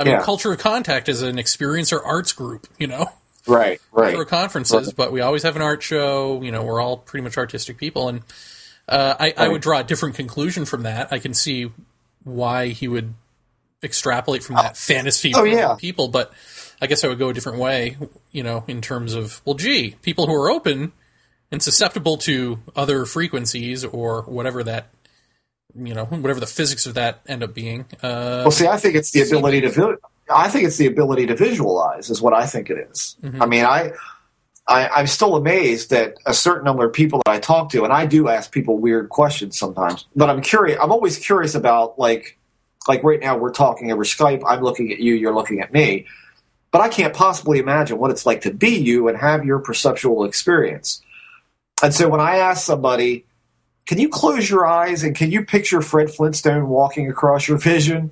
I mean, Yeah. Culture of Contact is an experiencer arts group, you know? right, right. Culture conferences, Right. but we always have an art show. You know, we're all pretty much artistic people. And uh, I, I would draw a different conclusion from that. I can see why he would extrapolate from that fantasy Oh, yeah. people, but I guess I would go a different way, you know, in terms of, well, gee, people who are open and susceptible to other frequencies or whatever that, you know, whatever the physics of that end up being. Uh, Well, see, I think it's the ability to. vi- I think it's the ability to visualize is what I think it is. I mean, I, I, I'm still amazed that a certain number of people that I talk to, and I do ask people weird questions sometimes, but I'm curious. I'm always curious about like, like right now we're talking over Skype. I'm looking at you. You're looking at me, but I can't possibly imagine what it's like to be you and have your perceptual experience. And so when I ask somebody, can you close your eyes and can you picture Fred Flintstone walking across your vision?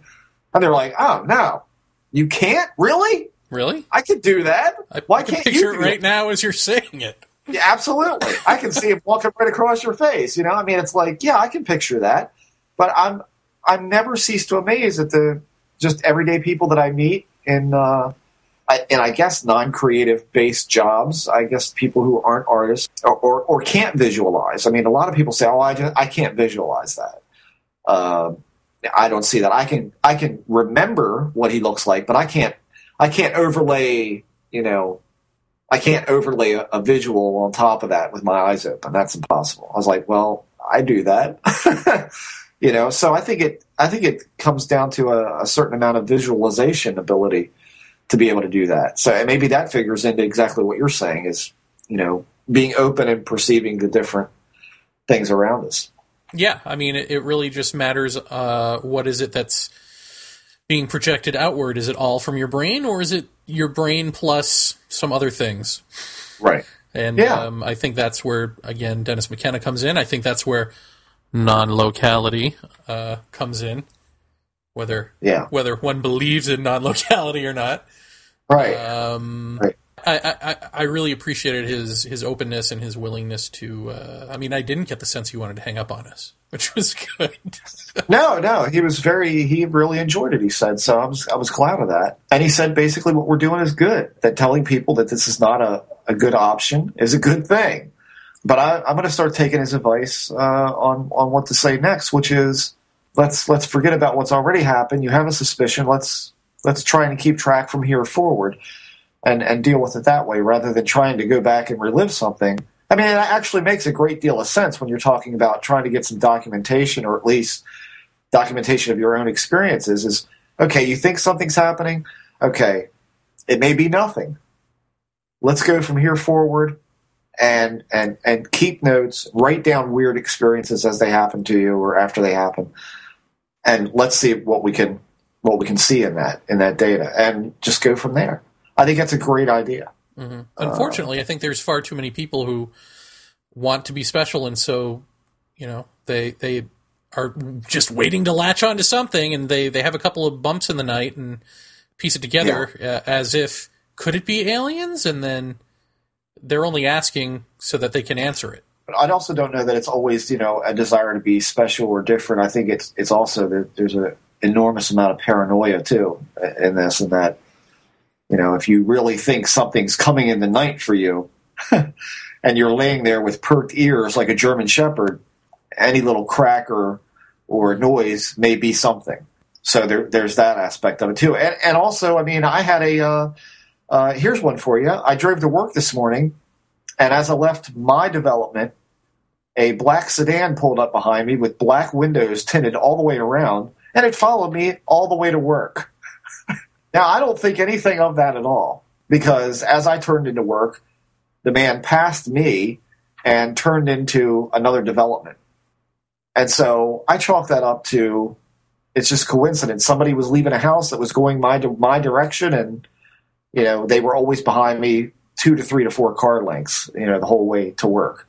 And they're like, oh, no, you can't? Really? really? I could do that. I, Why I can can't picture you it right now as you're saying it. Yeah, absolutely. I can see him walking right across your face. You know, I mean, it's like, yeah, I can picture that. But I'm, I'm never cease to amaze at the just everyday people that I meet in, uh, And I guess non-creative based jobs. I guess people who aren't artists or, or, or can't visualize. I mean, a lot of people say, "Oh, I just I can't visualize that." Uh, I don't see that. I can I can remember what he looks like, but I can't I can't overlay. You know, I can't overlay a, a visual on top of that with my eyes open. That's impossible. I was like, well, I do that. you know, so I think it I think it comes down to a, a certain amount of visualization ability to be able to do that. So and maybe that figures into exactly what you're saying is, you know, being open and perceiving the different things around us. Yeah, I mean, it, it really just matters. Uh, what is it that's being projected outward? Is it all from your brain, or is it your brain plus some other things? Right. And Yeah. um, I think that's where again Dennis McKenna comes in. I think that's where Non-locality. uh, comes in, whether Yeah. whether one believes in non-locality or not. Right. Um, Right. I, I, I- really appreciated his his openness and his willingness to. Uh, I mean, I didn't get the sense he wanted to hang up on us, which was good. No, no, he was very. He really enjoyed it. He said so. I was, I was glad of that. And he said basically what we're doing is good. That telling people that this is not a, a good option is a good thing. But I, I'm going to start taking his advice uh, on on what to say next, which is let's let's forget about what's already happened. You have a suspicion. Let's let's try and keep track from here forward, and and deal with it that way rather than trying to go back and relive something. I mean, it actually makes a great deal of sense when you're talking about trying to get some documentation or at least documentation of your own experiences is okay, you think something's happening? Okay, it may be nothing. Let's go from here forward and and and keep notes, write down weird experiences as they happen to you or after they happen. And let's see what we can what we can see in that in that data and just go from there. I think that's a great idea. hmm Unfortunately, I think there's far too many people who want to be special, and so you know they they are just waiting to latch onto something, and they they have a couple of bumps in the night and piece it together uh, as if could it be aliens, and then they're only asking so that they can answer it. But I also don't know that it's always you know a desire to be special or different. I think it's it's also that there's an enormous amount of paranoia too in this, and that you know if you really think something's coming in the night for you, and you're laying there with perked ears like a German Shepherd, any little crack or or noise may be something. So there, there's that aspect of it too, and and also I mean I had a uh, uh, here's one for you. I drove to work this morning. And as I left my development, a black sedan pulled up behind me with black windows tinted all the way around, and it followed me all the way to work. now, I don't think anything of that at all, because as I turned into work, the man passed me and turned into another development. And so I chalk that up to it's just coincidence. Somebody was leaving a house that was going my my direction, and you know they were always behind me two to three to four car lengths, you know, the whole way to work.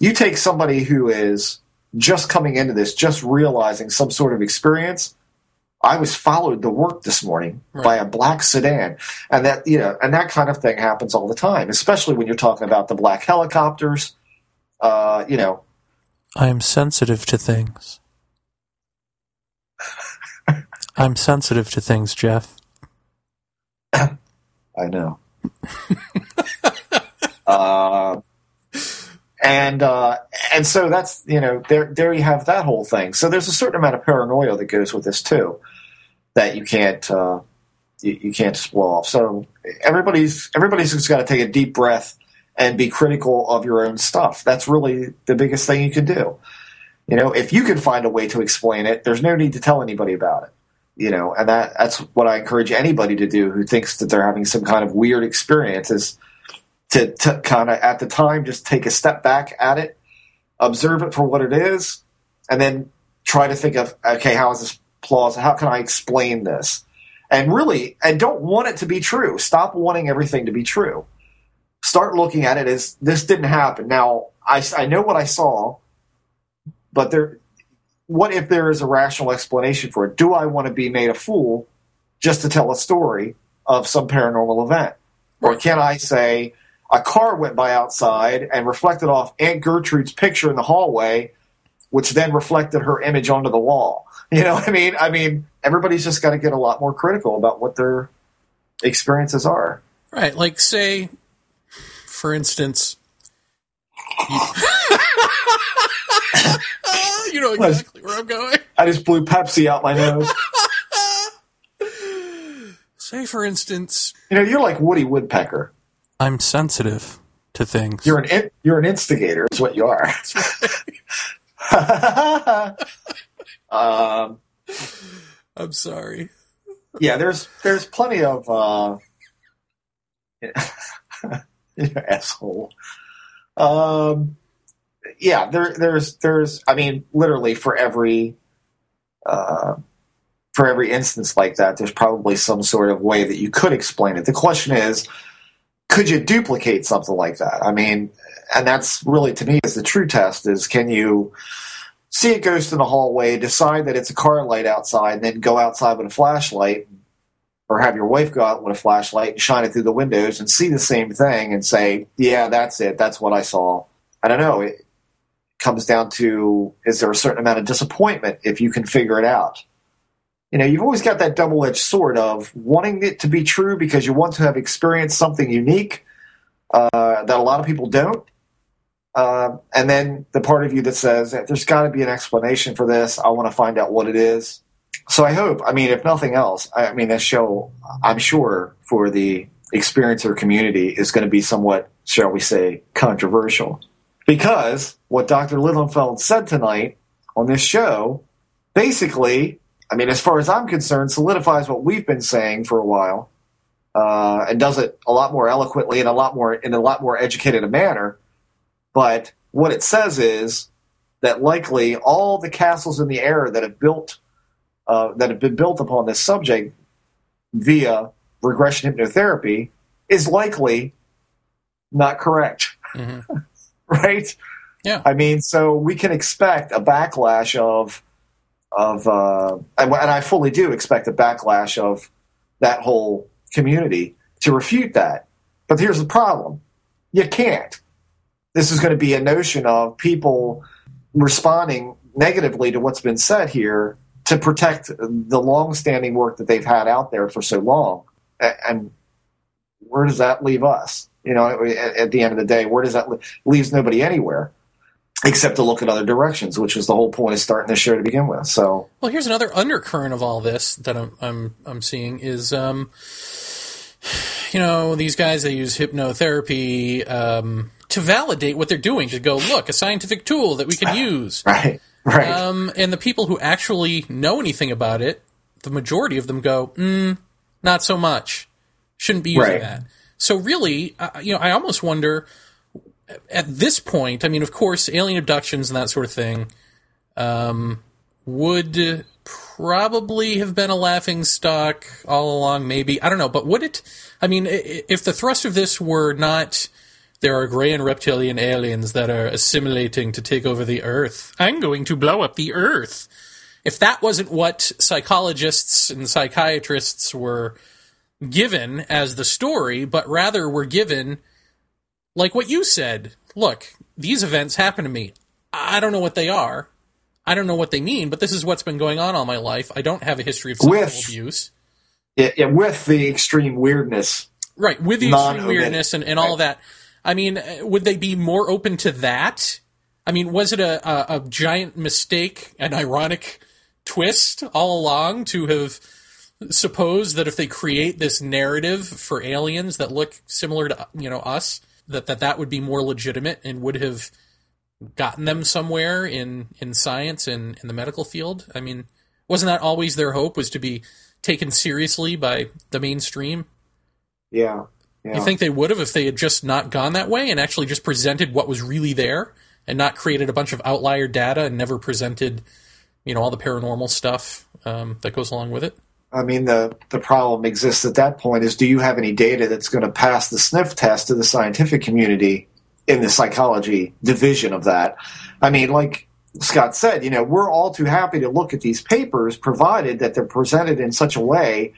You take somebody who is just coming into this, just realizing some sort of experience. I was followed to work this morning Right. by a black sedan, and that you know, and that kind of thing happens all the time, especially when you're talking about the black helicopters. Uh, you know, I'm sensitive to things. I'm sensitive to things, Jeff. I know. uh, and uh, and so that's you know there there you have that whole thing. So there's a certain amount of paranoia that goes with this too, that you can't uh, you, you can't just blow off. So everybody's everybody's just got to take a deep breath and be critical of your own stuff. That's really the biggest thing you can do. You know, if you can find a way to explain it, there's no need to tell anybody about it you know and that that's what i encourage anybody to do who thinks that they're having some kind of weird experience is to, to kind of at the time just take a step back at it observe it for what it is and then try to think of okay how is this plausible? How can i explain this? And really and don't want it to be true. Stop wanting everything to be true. Start looking at it as this didn't happen. Now i, I know what i saw but there what if there is a rational explanation for it? Do I want to be made a fool just to tell a story of some paranormal event? Or can I say a car went by outside and reflected off Aunt Gertrude's picture in the hallway, which then reflected her image onto the wall? You know what I mean? I mean, everybody's just got to get a lot more critical about what their experiences are. Right, like say, for instance, you, you know exactly where I'm going. I just blew Pepsi out my nose. Say, for instance, you know, you're like Woody Woodpecker. I'm sensitive to things. You're an in, you're an instigator. Is what you are. um, I'm sorry. yeah, there's there's plenty of uh, asshole. Um, yeah, there, there's, there's, I mean, literally for every, uh, for every instance like that, there's probably some sort of way that you could explain it. The question is, could you duplicate something like that? I mean, and that's really to me is the true test: is can you see a ghost in the hallway, decide that it's a car light outside, and then go outside with a flashlight, or have your wife go out with a flashlight and shine it through the windows and see the same thing and say, "Yeah, that's it. That's what I saw." I don't know. It comes down to is there a certain amount of disappointment if you can figure it out? You know, you've always got that double edged sword of wanting it to be true because you want to have experienced something unique uh, that a lot of people don't. Uh, and then the part of you that says there's got to be an explanation for this. I want to find out what it is. So I hope, I mean, if nothing else, I mean, this show, I'm sure for the experiencer community is going to be somewhat, shall we say, controversial. Because what Dr. Lilienfeld said tonight on this show basically, I mean, as far as I'm concerned, solidifies what we've been saying for a while, uh, and does it a lot more eloquently and a lot more in a lot more educated a manner. But what it says is that likely all the castles in the air that have built uh, that have been built upon this subject via regression hypnotherapy is likely not correct. Mm-hmm. right? Yeah. I mean, so we can expect a backlash of of uh, and, I fully do expect a backlash of that whole community to refute that. But here's the problem: you can't. This is going to be a notion of people responding negatively to what's been said here to protect the long-standing work that they've had out there for so long. And where does that leave us? You know, at, the end of the day, where does that le- leaves nobody anywhere except to look at other directions, which was the whole point of starting this show to begin with. So Well, here's another undercurrent of all this that I'm I'm I'm seeing is um, you know these guys they use hypnotherapy um, to validate what they're doing to go look a scientific tool that we can use. right, right, Um, and the people who actually know anything about it, the majority of them go, mm, not so much. Shouldn't be using Right. that. So really, uh, you know, I almost wonder at this point. I mean, of course, alien abductions and that sort of thing um, would probably have been a laughing stock all along. Maybe I don't know, but would it? I mean, if the thrust of this were not there are gray and reptilian aliens that are assimilating to take over the Earth. I'm going to blow up the Earth. If that wasn't what psychologists and psychiatrists were given as the story, but rather were given, like what you said look, these events happen to me. I don't know what they are. I don't know what they mean, but this is what's been going on all my life. I don't have a history of sexual With- abuse. yeah, yeah, with the extreme weirdness. Right, with the extreme weirdness and, and all of that. I mean, uh, would they be more open to that? I mean, was it a, a, a giant mistake, an ironic twist all along to have supposed that if they create this narrative for aliens that look similar to you know us, that that, that would be more legitimate and would have gotten them somewhere in, in science and in the medical field? I mean, wasn't that always their hope was to be taken seriously by the mainstream? Yeah, yeah. You think they would have if they had just not gone that way and actually just presented what was really there and not created a bunch of outlier data and never presented, you know, all the paranormal stuff um, that goes along with it? I mean, the the problem exists at that point is do you have any data that's going to pass the sniff test to the scientific community in the psychology division of that? I mean, like Scott said, you know, we're all too happy to look at these papers provided that they're presented in such a way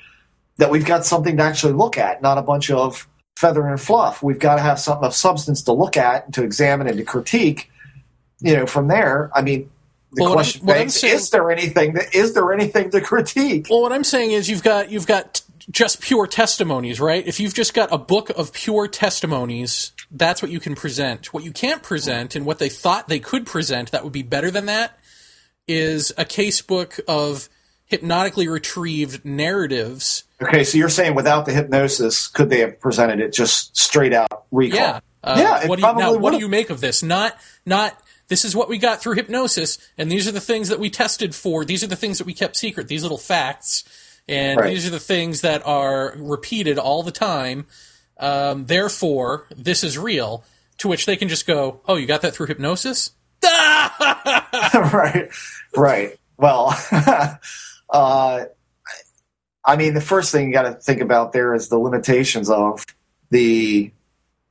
that we've got something to actually look at, not a bunch of feather and fluff. We've got to have something of substance to look at, to examine, and to critique. You know, from there, I mean, the Well, what I'm- question what begs: saying- Is there anything that is there anything to critique? Well, what I'm saying is you've got you've got just pure testimonies, right? If you've just got a book of pure testimonies, that's what you can present. What you can't present and what they thought they could present that would be better than that is a casebook of hypnotically retrieved narratives. Okay, so you're saying without the hypnosis, could they have presented it just straight out recall? Yeah. Uh, yeah, what do you, now, what do you make of this? Not not this is what we got through hypnosis, and these are the things that we tested for. These are the things that we kept secret. These little facts, and Right. these are the things that are repeated all the time. Um, therefore, this is real. To which they can just go, "Oh, you got that through hypnosis? right, right. Well, uh, I mean, the first thing you got to think about there is the limitations of the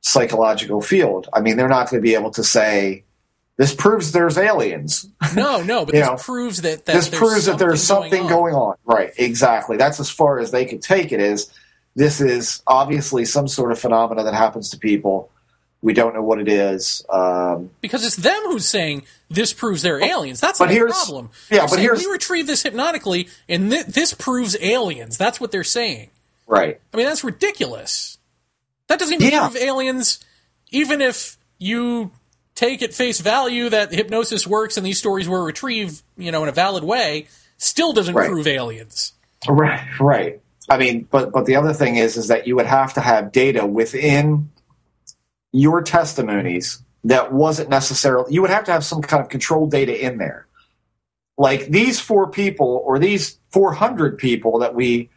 psychological field. I mean, they're not going to be able to say this proves there's aliens. no, no, but this know, proves that, that this there's proves that there's something on. going on. Right, exactly. That's as far as they can take it. Is this is obviously some sort of phenomena that happens to people. We don't know what it is. Um, because it's them who's saying this proves they're aliens. That's but the problem. yeah, They're but here's- we retrieve this hypnotically, and th- this proves aliens. That's what they're saying. right. I mean, that's ridiculous. That doesn't even Yeah. prove aliens, even if you take at face value that hypnosis works and these stories were retrieved, you know, in a valid way. Still doesn't Right. prove aliens. Right, right. I mean, but but the other thing is, is that you would have to have data within your testimonies that wasn't necessarily. You would have to have some kind of control data in there, like these four people or these four hundred people that we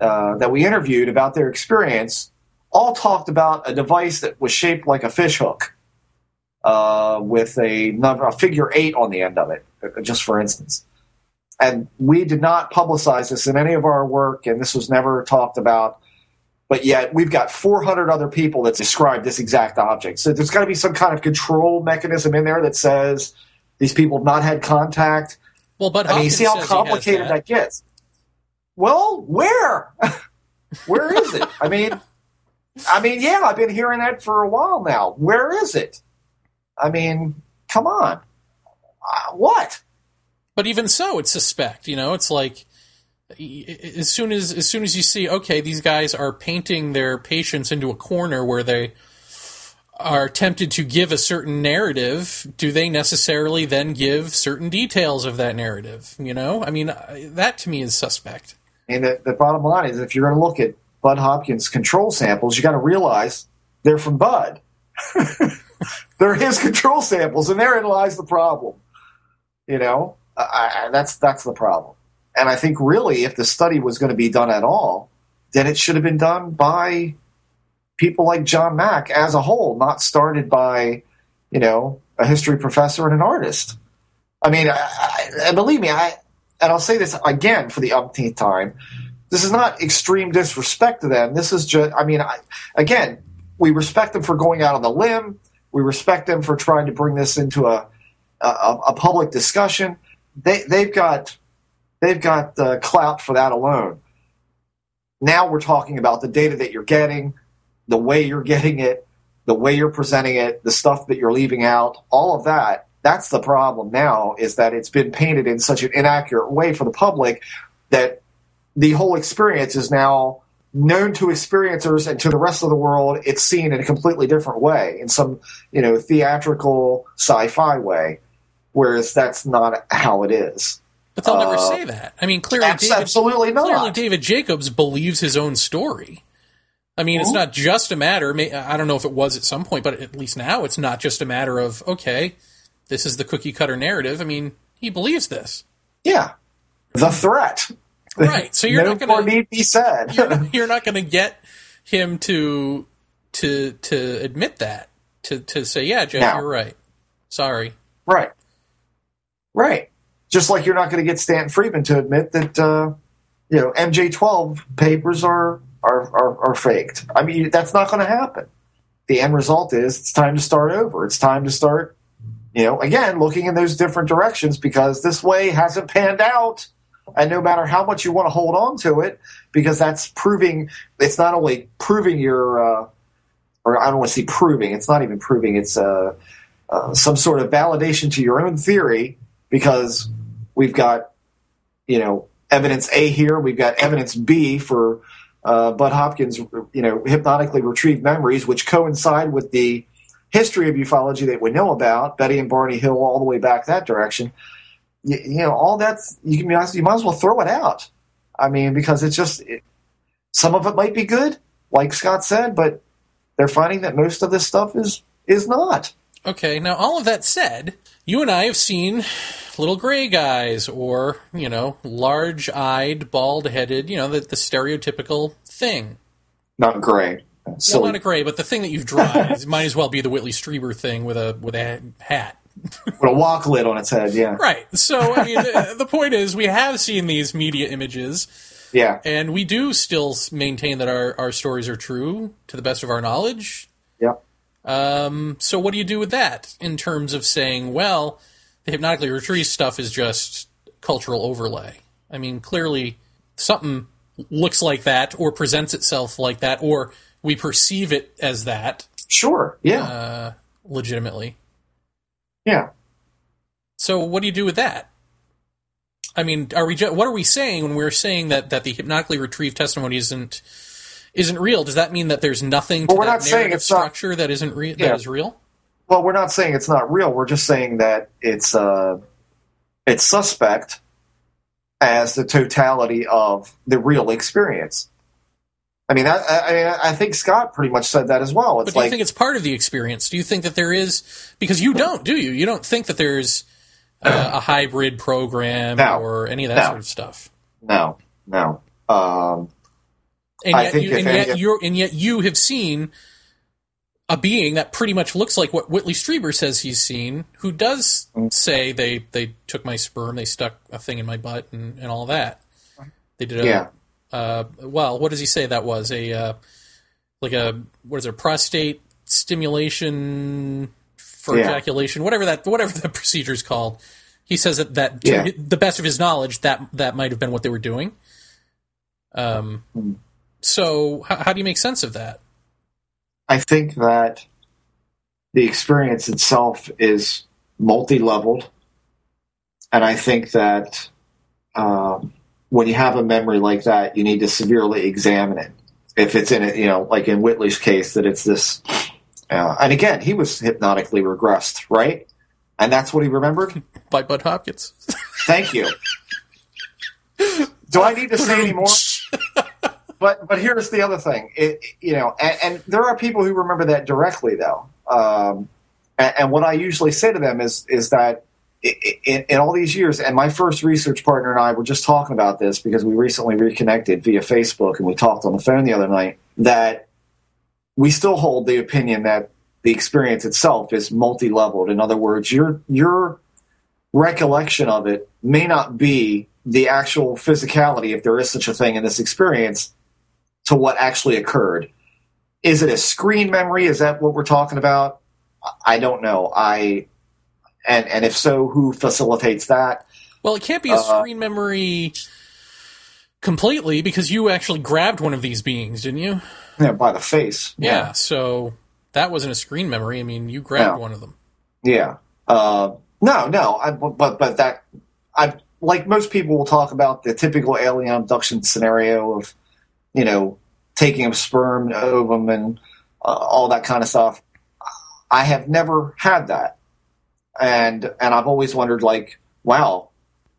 uh, that we interviewed about their experience, all talked about a device that was shaped like a fish hook, uh, with a number, a figure eight on the end of it, just for instance and we did not publicize this in any of our work, and this was never talked about. But yet, we've got 400 other people that describe this exact object. So there's got to be some kind of control mechanism in there that says these people have not had contact. Well, but I mean, you see how Hopkins says he has complicated that. that gets. Well, where? where is it? I mean, I mean, yeah, I've been hearing that for a while now. Where is it? I mean, come on. Uh, what? But even so, it's suspect. You know, it's like as soon as as soon as you see, okay, these guys are painting their patients into a corner where they are tempted to give a certain narrative. Do they necessarily then give certain details of that narrative? You know, I mean, that to me is suspect. And the, the bottom line is, if you're going to look at Bud Hopkins' control samples, you got to realize they're from Bud. they're his control samples, and therein lies the problem. You know, I, I, that's that's the problem. And I think really, if the study was going to be done at all, then it should have been done by people like John Mack as a whole, not started by, you know, a history professor and an artist. I mean, I, and believe me, I and I'll say this again for the umpteenth time. This is not extreme disrespect to them. This is just, I mean, again, we respect them for going out on the limb. We respect them for trying to bring this into a a, a public discussion. They they've got they've got uh, clout for that alone. Now we're talking about the data that you're getting, the way you're getting it, the way you're presenting it, the stuff that you're leaving out, all of that. That's the problem now is that it's been painted in such an inaccurate way for the public that the whole experience is now known to experiencers and to the rest of the world it's seen in a completely different way in some you know theatrical sci-fi way whereas that's not how it is But they'll never Uh, say that. I mean, clearly, David, absolutely not. Clearly, David Jacobs believes his own story. I mean, it's Mhm. not just a matter. I don't know if it was at some point, but at least now it's not just a matter of okay, this is the cookie cutter narrative. I mean, he believes this, yeah the threat right? So you're no not going to need be said you're not, you're not going to get him to to to admit that to to say, yeah, Jeff, No. you're right. Sorry. right right just like you're not going to get Stan Friedman to admit that uh, you know MJ12 papers are are, are are faked. I mean that's not going to happen. The end result is it's time to start over. It's time to start, you know, again looking in those different directions because this way hasn't panned out. And no matter how much you want to hold on to it, because that's proving it's not only proving your, uh, or I don't want to say proving. It's not even proving. It's uh, uh, some sort of validation to your own theory because we've got you know evidence A here, we've got evidence B for uh, Bud Hopkins, you know, hypnotically retrieved memories, which coincide with the history of ufology that we know about, Betty and Barney Hill, all the way back that direction. You, you know, all that's you can be honest. you might as well throw it out. I mean, because it's just it, some of it might be good, like Scott said, but they're finding that most of this stuff is is not. Okay, now all of that said, you and I have seen little gray guys or, you know, large eyed, bald headed, you know, the, the stereotypical thing. Not gray. Well, not a gray, but the thing that you've drawn is, might as well be the Whitley Strieber thing with a with a hat. With a walk lid on its head. Yeah, Right. So, I mean, the, point is, we have seen these media images, yeah, and we do still maintain that our, our stories are true to the best of our knowledge. yeah. Um, so, what do you do with that in terms of saying, well, the hypnotically retrieved stuff is just cultural overlay? I mean, clearly something looks like that, or presents itself like that, or we perceive it as that Sure. Yeah, uh, legitimately. Yeah. So what do you do with that? I mean, are we? Ju- what are we saying when we're saying that that the hypnotically retrieved testimony isn't isn't real? Does that mean that there's nothing to Well, we're that not saying it's not- structure that isn't real? Yeah. That is real? Well, we're not saying it's not real. We're just saying that it's uh, it's suspect as the totality of the real experience. I mean, I, I, I think Scott pretty much said that as well. It's But do you think it's part of the experience? Do you think that there is? Because you don't, do you? You don't think that there's uh, a hybrid program No. or any of that No. sort of stuff? no, no. Um, And yet, you, and yet you're, and yet you have seen a being that pretty much looks like what Whitley Strieber says he's seen, who does Mm. say they they took my sperm, they stuck a thing in my butt, and, and all that. They did a yeah, uh, well, what does he say that was a uh, like a what is it, prostate stimulation for Yeah. ejaculation, whatever that whatever the procedure is called. He says that that to Yeah. the best of his knowledge that that might have been what they were doing. Um, Hmm. so how, how do you make sense of that? I think that the experience itself is multi-leveled, and I think that um, when you have a memory like that, you need to severely examine it. If it's in it, you know, like in Whitley's case, that it's this. Uh, and again, he was hypnotically regressed, right? And that's what he remembered. By Bud Hopkins. Thank you. Do I need to say any more? but but here's the other thing. It, you know, and, and there are people who remember that directly, though. Um, and, and what I usually say to them is is that in, in all these years, and my first research partner and I were just talking about this because we recently reconnected via Facebook and we talked on the phone the other night that we still hold the opinion that the experience itself is multi-leveled. In other words, your your recollection of it may not be the actual physicality, if there is such a thing in this experience, to what actually occurred. Is it a screen memory? Is that what we're talking about? I don't know. I and and if so, who facilitates that? Well, it can't be a Uh, screen memory completely because you actually grabbed one of these beings, didn't you? Yeah, by the face. Yeah. So that wasn't a screen memory. I mean, you grabbed No. one of them. Yeah. Uh, no, no. I, but but that I like most people will talk about the typical alien abduction scenario of you know taking a sperm, and ovum, and uh, all that kind of stuff. I have never had that, and and I've always wondered like, wow,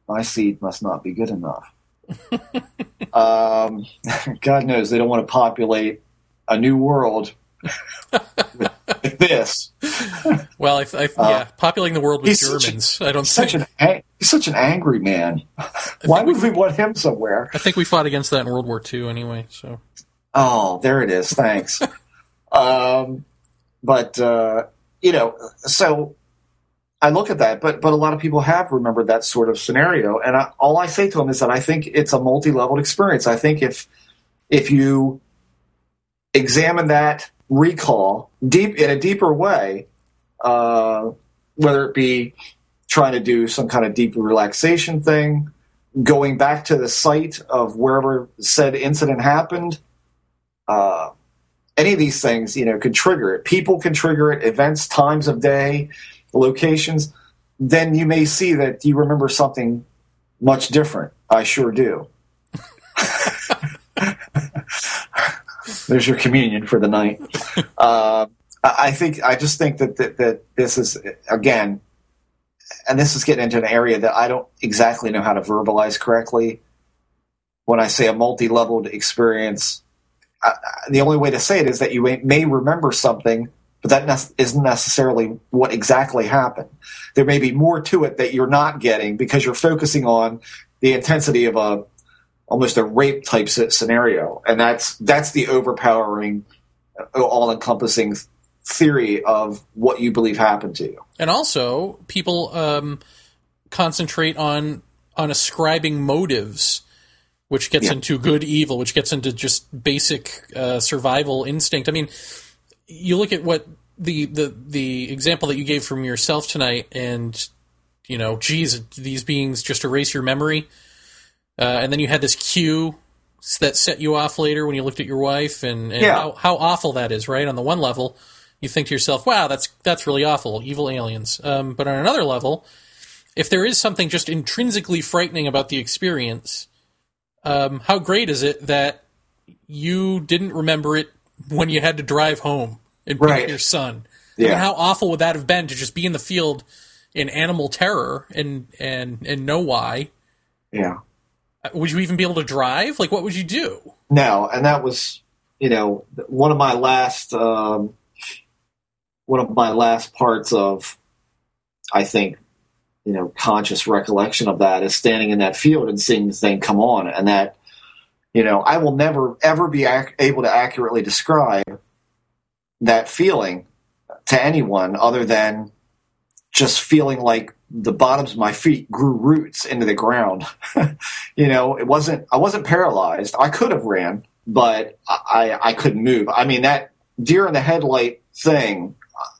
my seed must not be good enough. um, God knows they don't want to populate a new world with this. Well, I, I, yeah, populating the world with Uh, he's such a- Germans. I don't such think. an he's such an angry man. Why would we want him somewhere? I think we fought against that in World War II anyway. So Oh, there it is. Thanks. um, but uh, you know, so I look at that, but but a lot of people have remembered that sort of scenario, and I, all I say to them is that I think it's a multi-leveled experience. I think if if you examine that recall deep in a deeper way, uh, whether it be trying to do some kind of deep relaxation thing, going back to the site of wherever said incident happened, uh, any of these things, you know, could trigger it. People can trigger it, events, times of day, locations. Then you may see that you remember something much different. I sure do. There's your communion for the night. Uh, I think I just think that, that that this is again, and this is getting into an area that I don't exactly know how to verbalize correctly. When I say a multi-leveled experience, I, the only way to say it is that you may remember something, but that nec- isn't necessarily what exactly happened. There may be more to it that you're not getting because you're focusing on the intensity of a almost a rape type scenario, and that's that's the overpowering, all encompassing theory of what you believe happened to you. And also, people um, concentrate on on ascribing motives, which gets Yeah. into good, evil, which gets into just basic uh, survival instinct. I mean, you look at what the the the example that you gave from yourself tonight, and you know, geez, these beings just erase your memory, uh, and then you had this cue that set you off later when you looked at your wife, and, and Yeah. how, how awful that is, right? On the one level, you think to yourself, "Wow, that's that's really awful, evil aliens." Um, but on another level, if there is something just intrinsically frightening about the experience, um, how great is it that you didn't remember it when you had to drive home and pick Right. your son? I mean, how awful would that have been to just be in the field in animal terror and and and know why? Yeah. Uh, Would you even be able to drive? Like, what would you do? No, and that was, you know, one of my last, um, one of my last parts of, I think, you know, conscious recollection of that is standing in that field and seeing the thing come on, and that, you know, I will never ever be ac- able to accurately describe that feeling to anyone other than just feeling like the bottoms of my feet grew roots into the ground. you know, it wasn't I wasn't paralyzed. I could have ran, but I I couldn't move. I mean that deer in the headlight thing.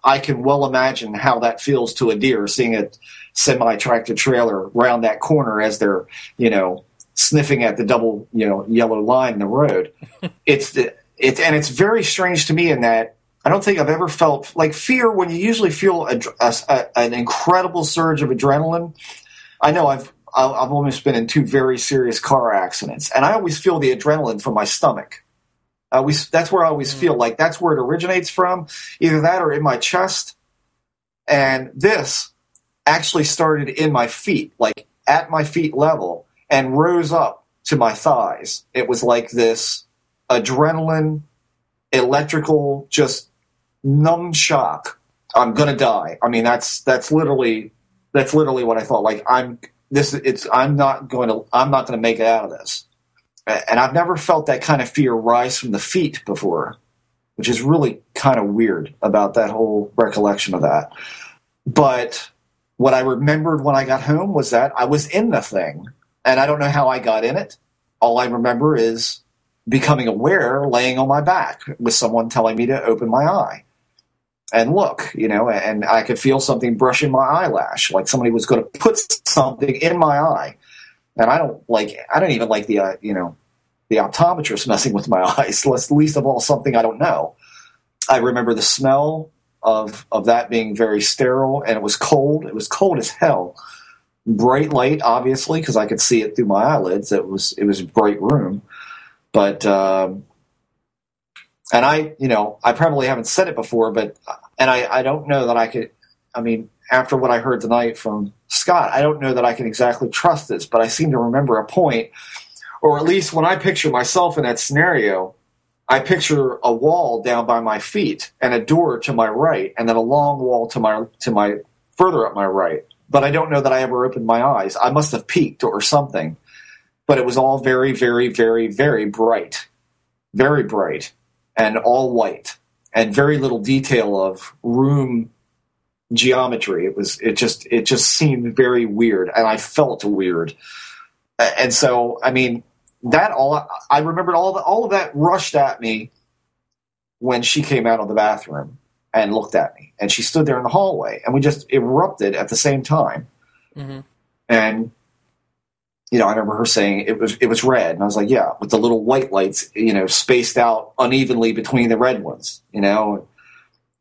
I can well imagine how that feels to a deer seeing a semi tractor trailer round that corner as they're you know sniffing at the double you know yellow line in the road. it's the it and it's very strange to me in that I don't think I've ever felt like fear when you usually feel a, a, a- an incredible surge of adrenaline. I know I've I've almost been in two very serious car accidents, and I always feel the adrenaline from my stomach. I always that's where I always mm. feel like that's where it originates from, either that or in my chest. And this actually started in my feet, like at my feet level, and rose up to my thighs. It was like this adrenaline, electrical, just numb shock. I'm gonna die. I mean, that's that's literally that's literally what I thought. Like I'm this. It's I'm not going to I'm not going to make it out of this. And I've never felt that kind of fear rise from the feet before, which is really kind of weird about that whole recollection of that. But what I remembered when I got home was that I was in the thing, and I don't know how I got in it. All I remember is becoming aware, laying on my back with someone telling me to open my eye and look, you know, and I could feel something brushing my eyelash, like somebody was going to put something in my eye. And I don't like, I don't even like the, uh, you know, the optometrist messing with my eyes, least of all something I don't know. I remember the smell of, of that being very sterile and it was cold. It was cold as hell. Bright light, obviously, because I could see it through my eyelids. It was, it was a bright room. But, um, and I, you know, I probably haven't said it before, but and I, I don't know that I could. I mean, after what I heard tonight from Scott, I don't know that I can exactly trust this, but I seem to remember a point, or at least when I picture myself in that scenario, I picture a wall down by my feet and a door to my right, and then a long wall to my to my further up my right. But I don't know that I ever opened my eyes. I must have peeked or something. But it was all very, very, very, very bright, very bright and all white and very little detail of room geometry it was it just it just seemed very weird and i felt weird and so i mean that all i remembered all the, all of that rushed at me when she came out of the bathroom and looked at me. And she stood there in the hallway and we just erupted at the same time. Mhm. and you know, I remember her saying it was it was red, and I was like, yeah, with the little white lights, you know, spaced out unevenly between the red ones, you know,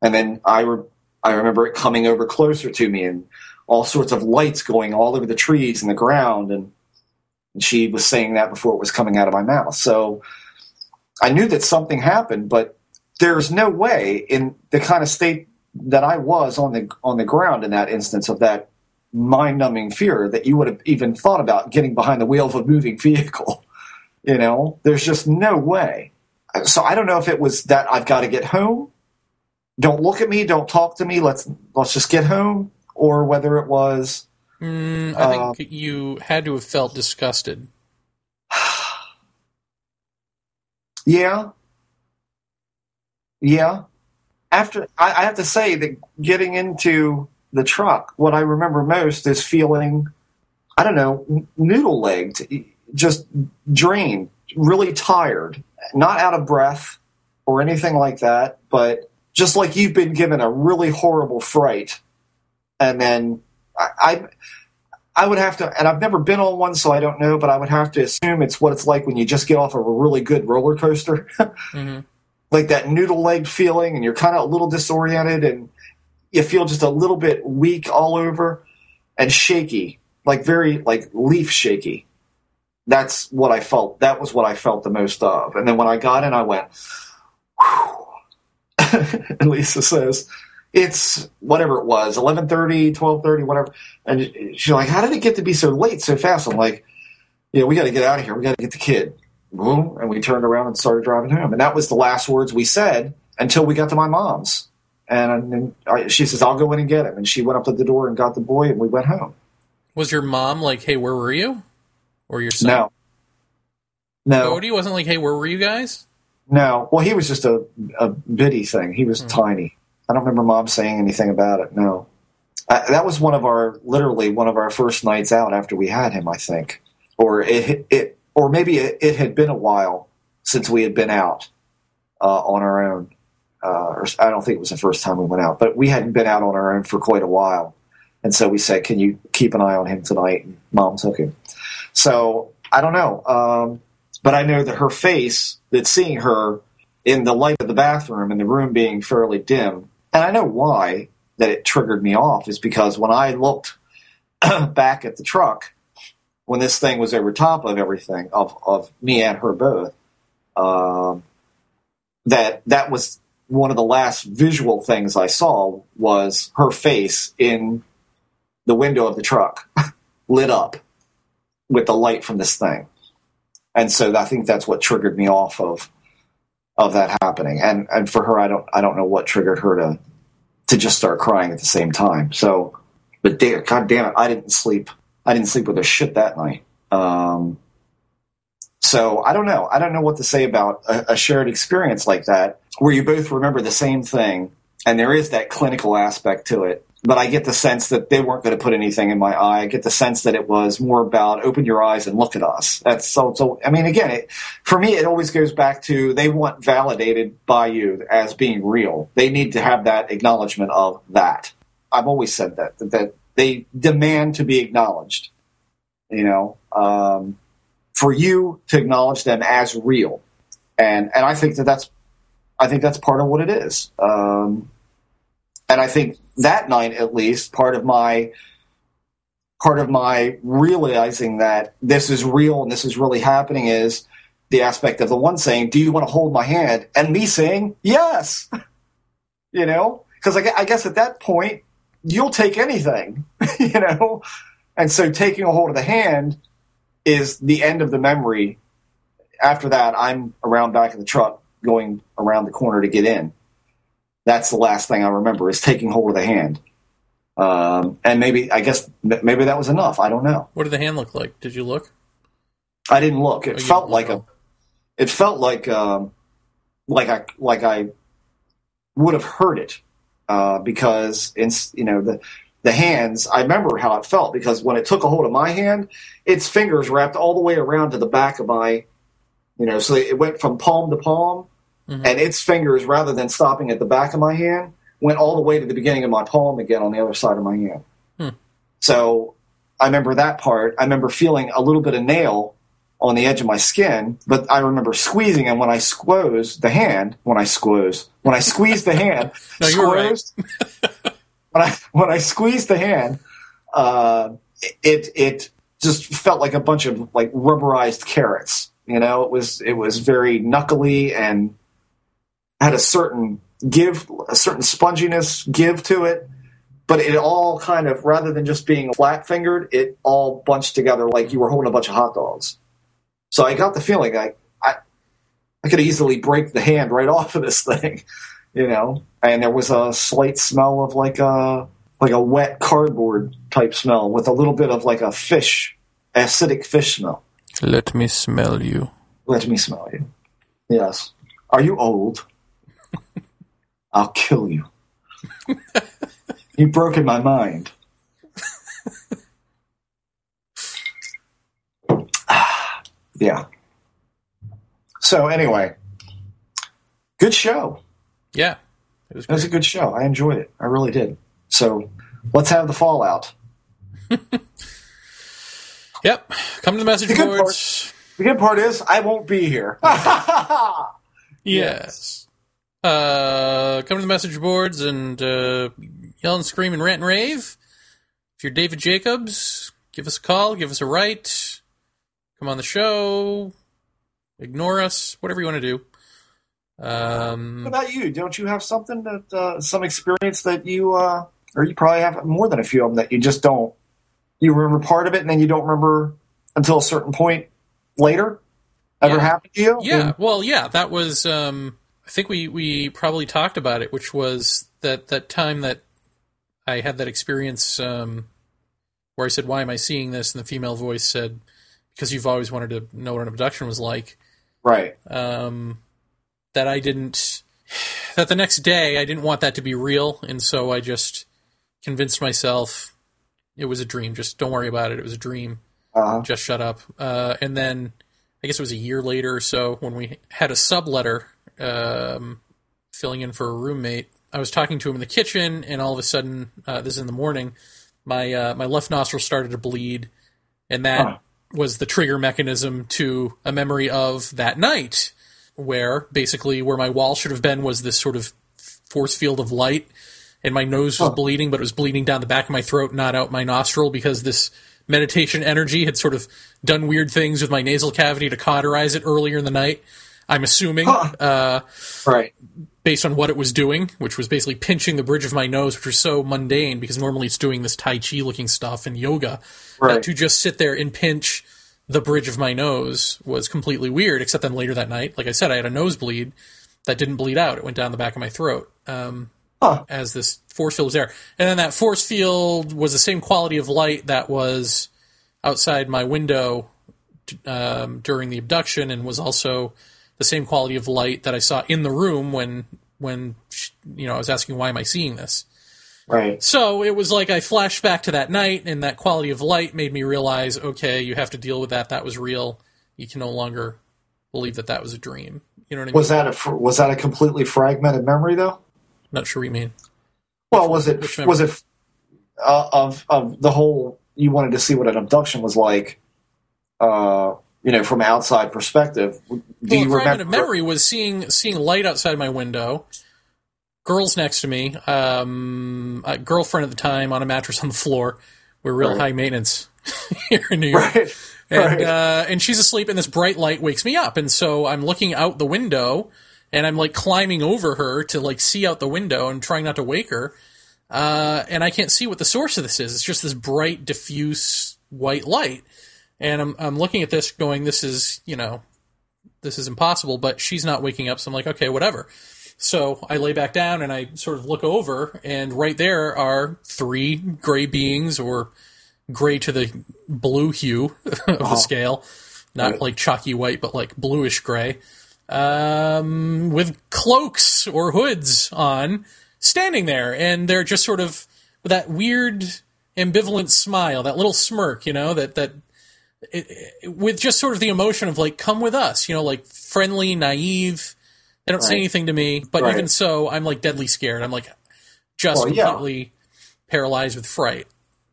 and then I re- I remember it coming over closer to me, and all sorts of lights going all over the trees and the ground, and, and she was saying that before it was coming out of my mouth, so I knew that something happened, but there's no way in the kind of state that I was on the on the ground in that instance of that mind-numbing fear that you would have even thought about getting behind the wheel of a moving vehicle. You know, there's just no way. So I don't know if it was that I've got to get home. Don't look at me. Don't talk to me. Let's let's just get home, or whether it was Mm, I think you had to have felt disgusted. yeah, yeah. after I, I have to say that getting into the truck, what I remember most is feeling, I don't know, noodle legged, just drained, really tired, not out of breath or anything like that, but just like you've been given a really horrible fright, and then I. I I would have to, and I've never been on one, so I don't know, but I would have to assume it's what it's like when you just get off of a really good roller coaster. hmm like that noodle leg feeling, and you're kind of a little disoriented, and you feel just a little bit weak all over and shaky, like very like leaf shaky. That's what I felt. That was what I felt the most of. And then when I got in, I went, and Lisa says, it's whatever it was, 11.30, 12.30, whatever. And she's like, how did it get to be so late so fast? I'm like, yeah, we got to get out of here. We got to get the kid. Boom. And we turned around and started driving home. And that was the last words we said until we got to my mom's. And then I, she says, I'll go in and get him. And she went up to the door and got the boy, and we went home. Was your mom like, "Hey, where were you?" Or your son? No. No. Cody wasn't like, "Hey, where were you guys?" No. Well, he was just a, a bitty thing. He was tiny. I don't remember mom saying anything about it. No. Uh, that was one of our, literally one of our first nights out after we had him, I think. Or it, it or maybe it, it had been a while since we had been out uh, on our own. Uh, or I don't think it was the first time we went out, but we hadn't been out on our own for quite a while. And so we said, "Can you keep an eye on him tonight?" And Mom took him. So I don't know, um, but I know that her face, that seeing her in the light of the bathroom and the room being fairly dim, and I know why that it triggered me off is because when I looked back at the truck when this thing was over top of everything of of me and her both, um, that that was one of the last visual things I saw was her face in the window of the truck, lit up with the light from this thing, and so I think that's what triggered me off of of that happening. And and for her, I don't I don't know what triggered her to to just start crying at the same time. So, but damn, God damn it, I didn't sleep. I didn't sleep with a shit that night. Um, so I don't know. I don't know what to say about a, a shared experience like that, where you both remember the same thing, and there is that clinical aspect to it. But I get the sense that they weren't going to put anything in my eye. I get the sense that it was more about open your eyes and look at us. That's so. So I mean, again, it, for me, it always goes back to they want validated by you as being real. They need to have that acknowledgement of that. I've always said that that, that they demand to be acknowledged. You know, um, for you to acknowledge them as real, and and I think that that's I think that's part of what it is. Um, and I think that night, at least, part of my part of my realizing that this is real and this is really happening is the aspect of the one saying, "Do you want to hold my hand?" and me saying, "Yes." you know, because I, I guess at that point you'll take anything, you know, and so taking a hold of the hand is the end of the memory. After that, I'm around back of the truck, going around the corner to get in. That's the last thing I remember is taking hold of the hand. Um, and maybe I guess maybe that was enough. I don't know. What did the hand look like? Did you look? I didn't look. It Oh, felt like a. It felt like um, like I like I would have heard it uh, because in you know the the hands. I remember how it felt because when it took a hold of my hand, its fingers wrapped all the way around to the back of my, you know, so it went from palm to palm, Mhm. and its fingers rather than stopping at the back of my hand went all the way to the beginning of my palm again on the other side of my hand. Hmm. So I remember that part. I remember feeling a little bit of nail on the edge of my skin, but I remember squeezing, and when I squoze the hand, when I squoze, when I squeeze the hand, No, were right. when I when I squeezed the hand, uh, it it just felt like a bunch of like rubberized carrots. You know, it was it was very knuckly and had a certain give, a certain sponginess give to it. But it all kind of, rather than just being flat fingered, it all bunched together like you were holding a bunch of hot dogs. So I got the feeling I, I, I could easily break the hand right off of this thing, you know. And there was a slight smell of like a like a wet cardboard type smell with a little bit of like a fish, acidic fish smell. Let me smell you. Let me smell you. Yes. Are you old? I'll kill you. You've broken my mind. Yeah. So anyway, good show. Yeah, it was It was a good show. I enjoyed it. I really did. So let's have the fallout. Yep, come to the message The good boards. The good part is I won't be here. Yes. Uh, come to the message boards and uh, yell and scream and rant and rave. If you're David Jacobs, give us a call, give us a write, come on the show, ignore us, whatever you want to do. what Um, about you? Don't you have something that uh, some experience that you uh, or you probably have more than a few of them that you just don't you remember part of it and then you don't remember until a certain point later? Ever Yeah. happened to you? yeah, well, yeah, that was. Um, I think we we probably talked about it, which was that that time that I had that experience um, where I said, "Why am I seeing this?" and the female voice said, "Because you've always wanted to know what an abduction was like." Right. um, that I didn't that the next day I didn't want that to be real, and so I just convinced myself it was a dream. Just don't worry about it. It was a dream. Uh, Just shut up. Uh, and then I guess it was a year later or so when we had a subletter um, filling in for a roommate. I was talking to him in the kitchen, and all of a sudden, uh, this is in the morning, my uh, my left nostril started to bleed, and that Huh. Was the trigger mechanism to a memory of that night, where basically where my wall should have been was this sort of force field of light, and my nose was bleeding, but it was bleeding down the back of my throat, not out my nostril, because this meditation energy had sort of done weird things with my nasal cavity to cauterize it earlier in the night. I'm assuming, Huh. uh, right. Based on what it was doing, which was basically pinching the bridge of my nose, which was so mundane because normally it's doing this Tai Chi looking stuff and yoga. Right. To just sit there and pinch the bridge of my nose was completely weird, except then later that night, like I said, I had a nosebleed that didn't bleed out. It went down the back of my throat. Um, Huh. as this force field was there. And then that force field was the same quality of light that was outside my window um, during the abduction, and was also the same quality of light that I saw in the room when when you know I was asking why am I seeing this. Right. So it was like I flashed back to that night, and that quality of light made me realize, okay, you have to deal with that. That was real. You can no longer believe that that was a dream. You know what I mean? Was that a was that a completely fragmented memory though? Not sure what you mean. Well, was it was it uh, of of the whole? You wanted to see what an abduction was like, uh, you know, from outside perspective. Do well, you remember? of memory was seeing seeing light outside my window, girls next to me, um, a girlfriend at the time on a mattress on the floor. We're real Right. high maintenance here in New York, Right. and right. uh, and she's asleep, and this bright light wakes me up, and so I'm looking out the window, and I'm like climbing over her to like see out the window and trying not to wake her, uh, and I can't see what the source of this is. It's just this bright, diffuse white light, and I'm I'm looking at this, going, this is you know this is impossible, but she's not waking up. So I'm like, okay, whatever. So I lay back down and I sort of look over, and right there are three gray beings, or gray to the blue hue of the scale, not Right. like chalky white, but like bluish gray, um, with cloaks or hoods on, standing there, and they're just sort of that weird ambivalent smile, that little smirk, you know, that that it, it- with just sort of the emotion of like, come with us, you know, like friendly, naive. They don't say anything to me, but Right. even so, I'm like deadly scared. I'm like just Well, yeah. completely paralyzed with fright.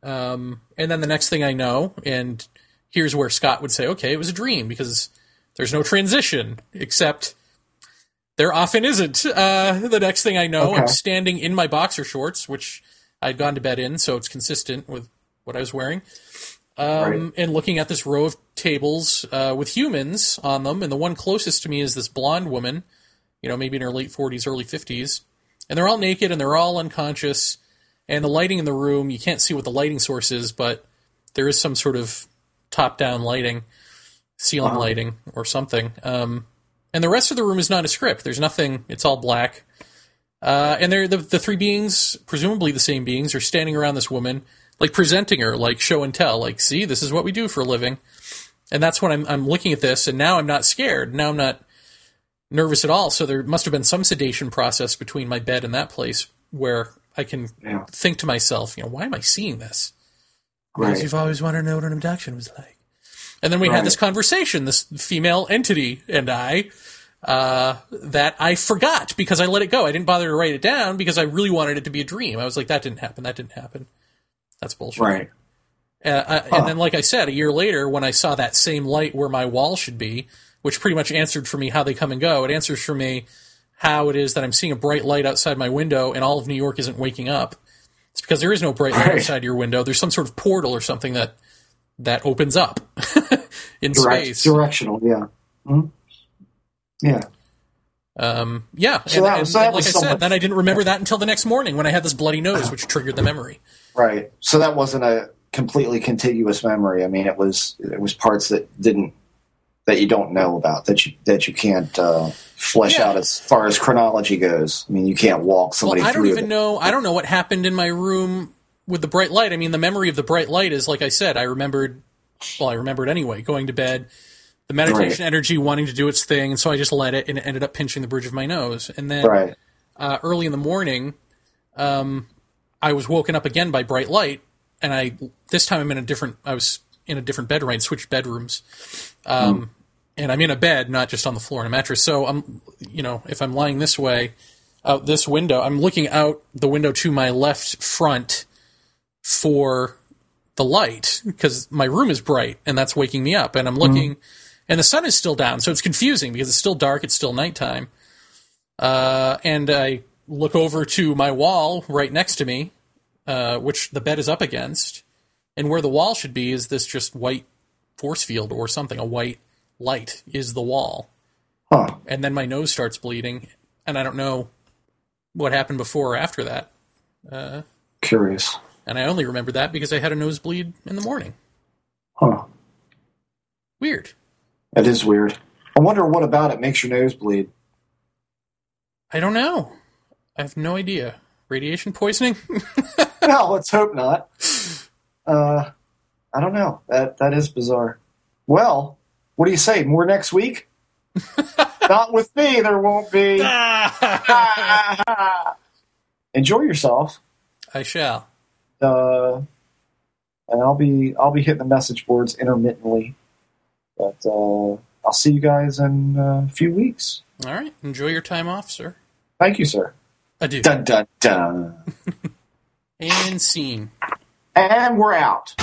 Um, and then the next thing I know, and here's where Scott would say, okay, it was a dream because there's no transition, except there often isn't. Uh, the next thing I know, I'm standing in my boxer shorts, which I'd gone to bed in, so it's consistent with what I was wearing um, Right. and looking at this row of tables uh, with humans on them, and the one closest to me is this blonde woman, you know, maybe in her late forties, early fifties, and they're all naked and they're all unconscious, and the lighting in the room you can't see what the lighting source is, but there is some sort of top-down lighting, ceiling Wow. lighting or something, um, and the rest of the room is not a script. There's nothing; it's all black. Uh, and they're the, the three beings, presumably the same beings, are standing around this woman, like presenting her, like show and tell, like, see, this is what we do for a living. And that's when I'm, I'm looking at this, and now I'm not scared. Now I'm not nervous at all. So there must have been some sedation process between my bed and that place where I can Yeah. think to myself, you know, why am I seeing this? Because Right. you've always wanted to know what an abduction was like. And then we Right. had this conversation, this female entity and I, uh, that I forgot because I let it go. I didn't bother to write it down because I really wanted it to be a dream. I was like, that didn't happen. That didn't happen. That's bullshit. Right. Uh, uh, And then, like I said, a year later, when I saw that same light where my wall should be, which pretty much answered for me how they come and go, it answers for me how it is that I'm seeing a bright light outside my window and all of New York isn't waking up. It's because there is no bright light Right. outside your window. There's some sort of portal or something that that opens up in Direct, space. directional. Yeah. Mhm. Yeah. Um, yeah, So and, that- and- so that and like I said, then I didn't remember that until the next morning when I had this bloody nose, which triggered the memory. Right. So that wasn't a completely contiguous memory. I mean, it was it was parts that didn't that you don't know about that you that you can't uh, flesh Yeah. out as far as chronology goes. I mean, you can't walk somebody Well, I don't even it. know. I don't know what happened in my room with the bright light. I mean, the memory of the bright light is like I said. I remembered. Well, I remembered anyway. Going to bed, the meditation Right. energy wanting to do its thing, and so I just let it, and it ended up pinching the bridge of my nose. And then Right. uh, early in the morning, um, I was woken up again by bright light, and I this time I'm in a different. I was in a different bedroom. I switched bedrooms, um, and I'm in a bed, not just on the floor in a mattress. So I'm, you know, if I'm lying this way, out this window, I'm looking out the window to my left front for the light because my room is bright and that's waking me up, and I'm looking, and the sun is still down, so it's confusing because it's still dark. It's still nighttime. Uh, and I look over to my wall right next to me, uh, which the bed is up against, and where the wall should be is this just white force field or something. A white light is the wall, Huh. and then my nose starts bleeding, and I don't know what happened before or after that. Curious. And I only remember that because I had a nosebleed in the morning. Huh. Weird. That is weird. I wonder what about it makes your nose bleed. I don't know. I have no idea. Radiation poisoning? no, let's hope not. Uh, I don't know. That that is bizarre. Well, what do you say? More next week? not with me. There won't be. Enjoy yourself. I shall. Uh, and I'll be I'll be hitting the message boards intermittently. But uh, I'll see you guys in uh, a few weeks. All right. Enjoy your time off, sir. Thank you, sir. Adieu. Dun dun dun. And scene. And we're out.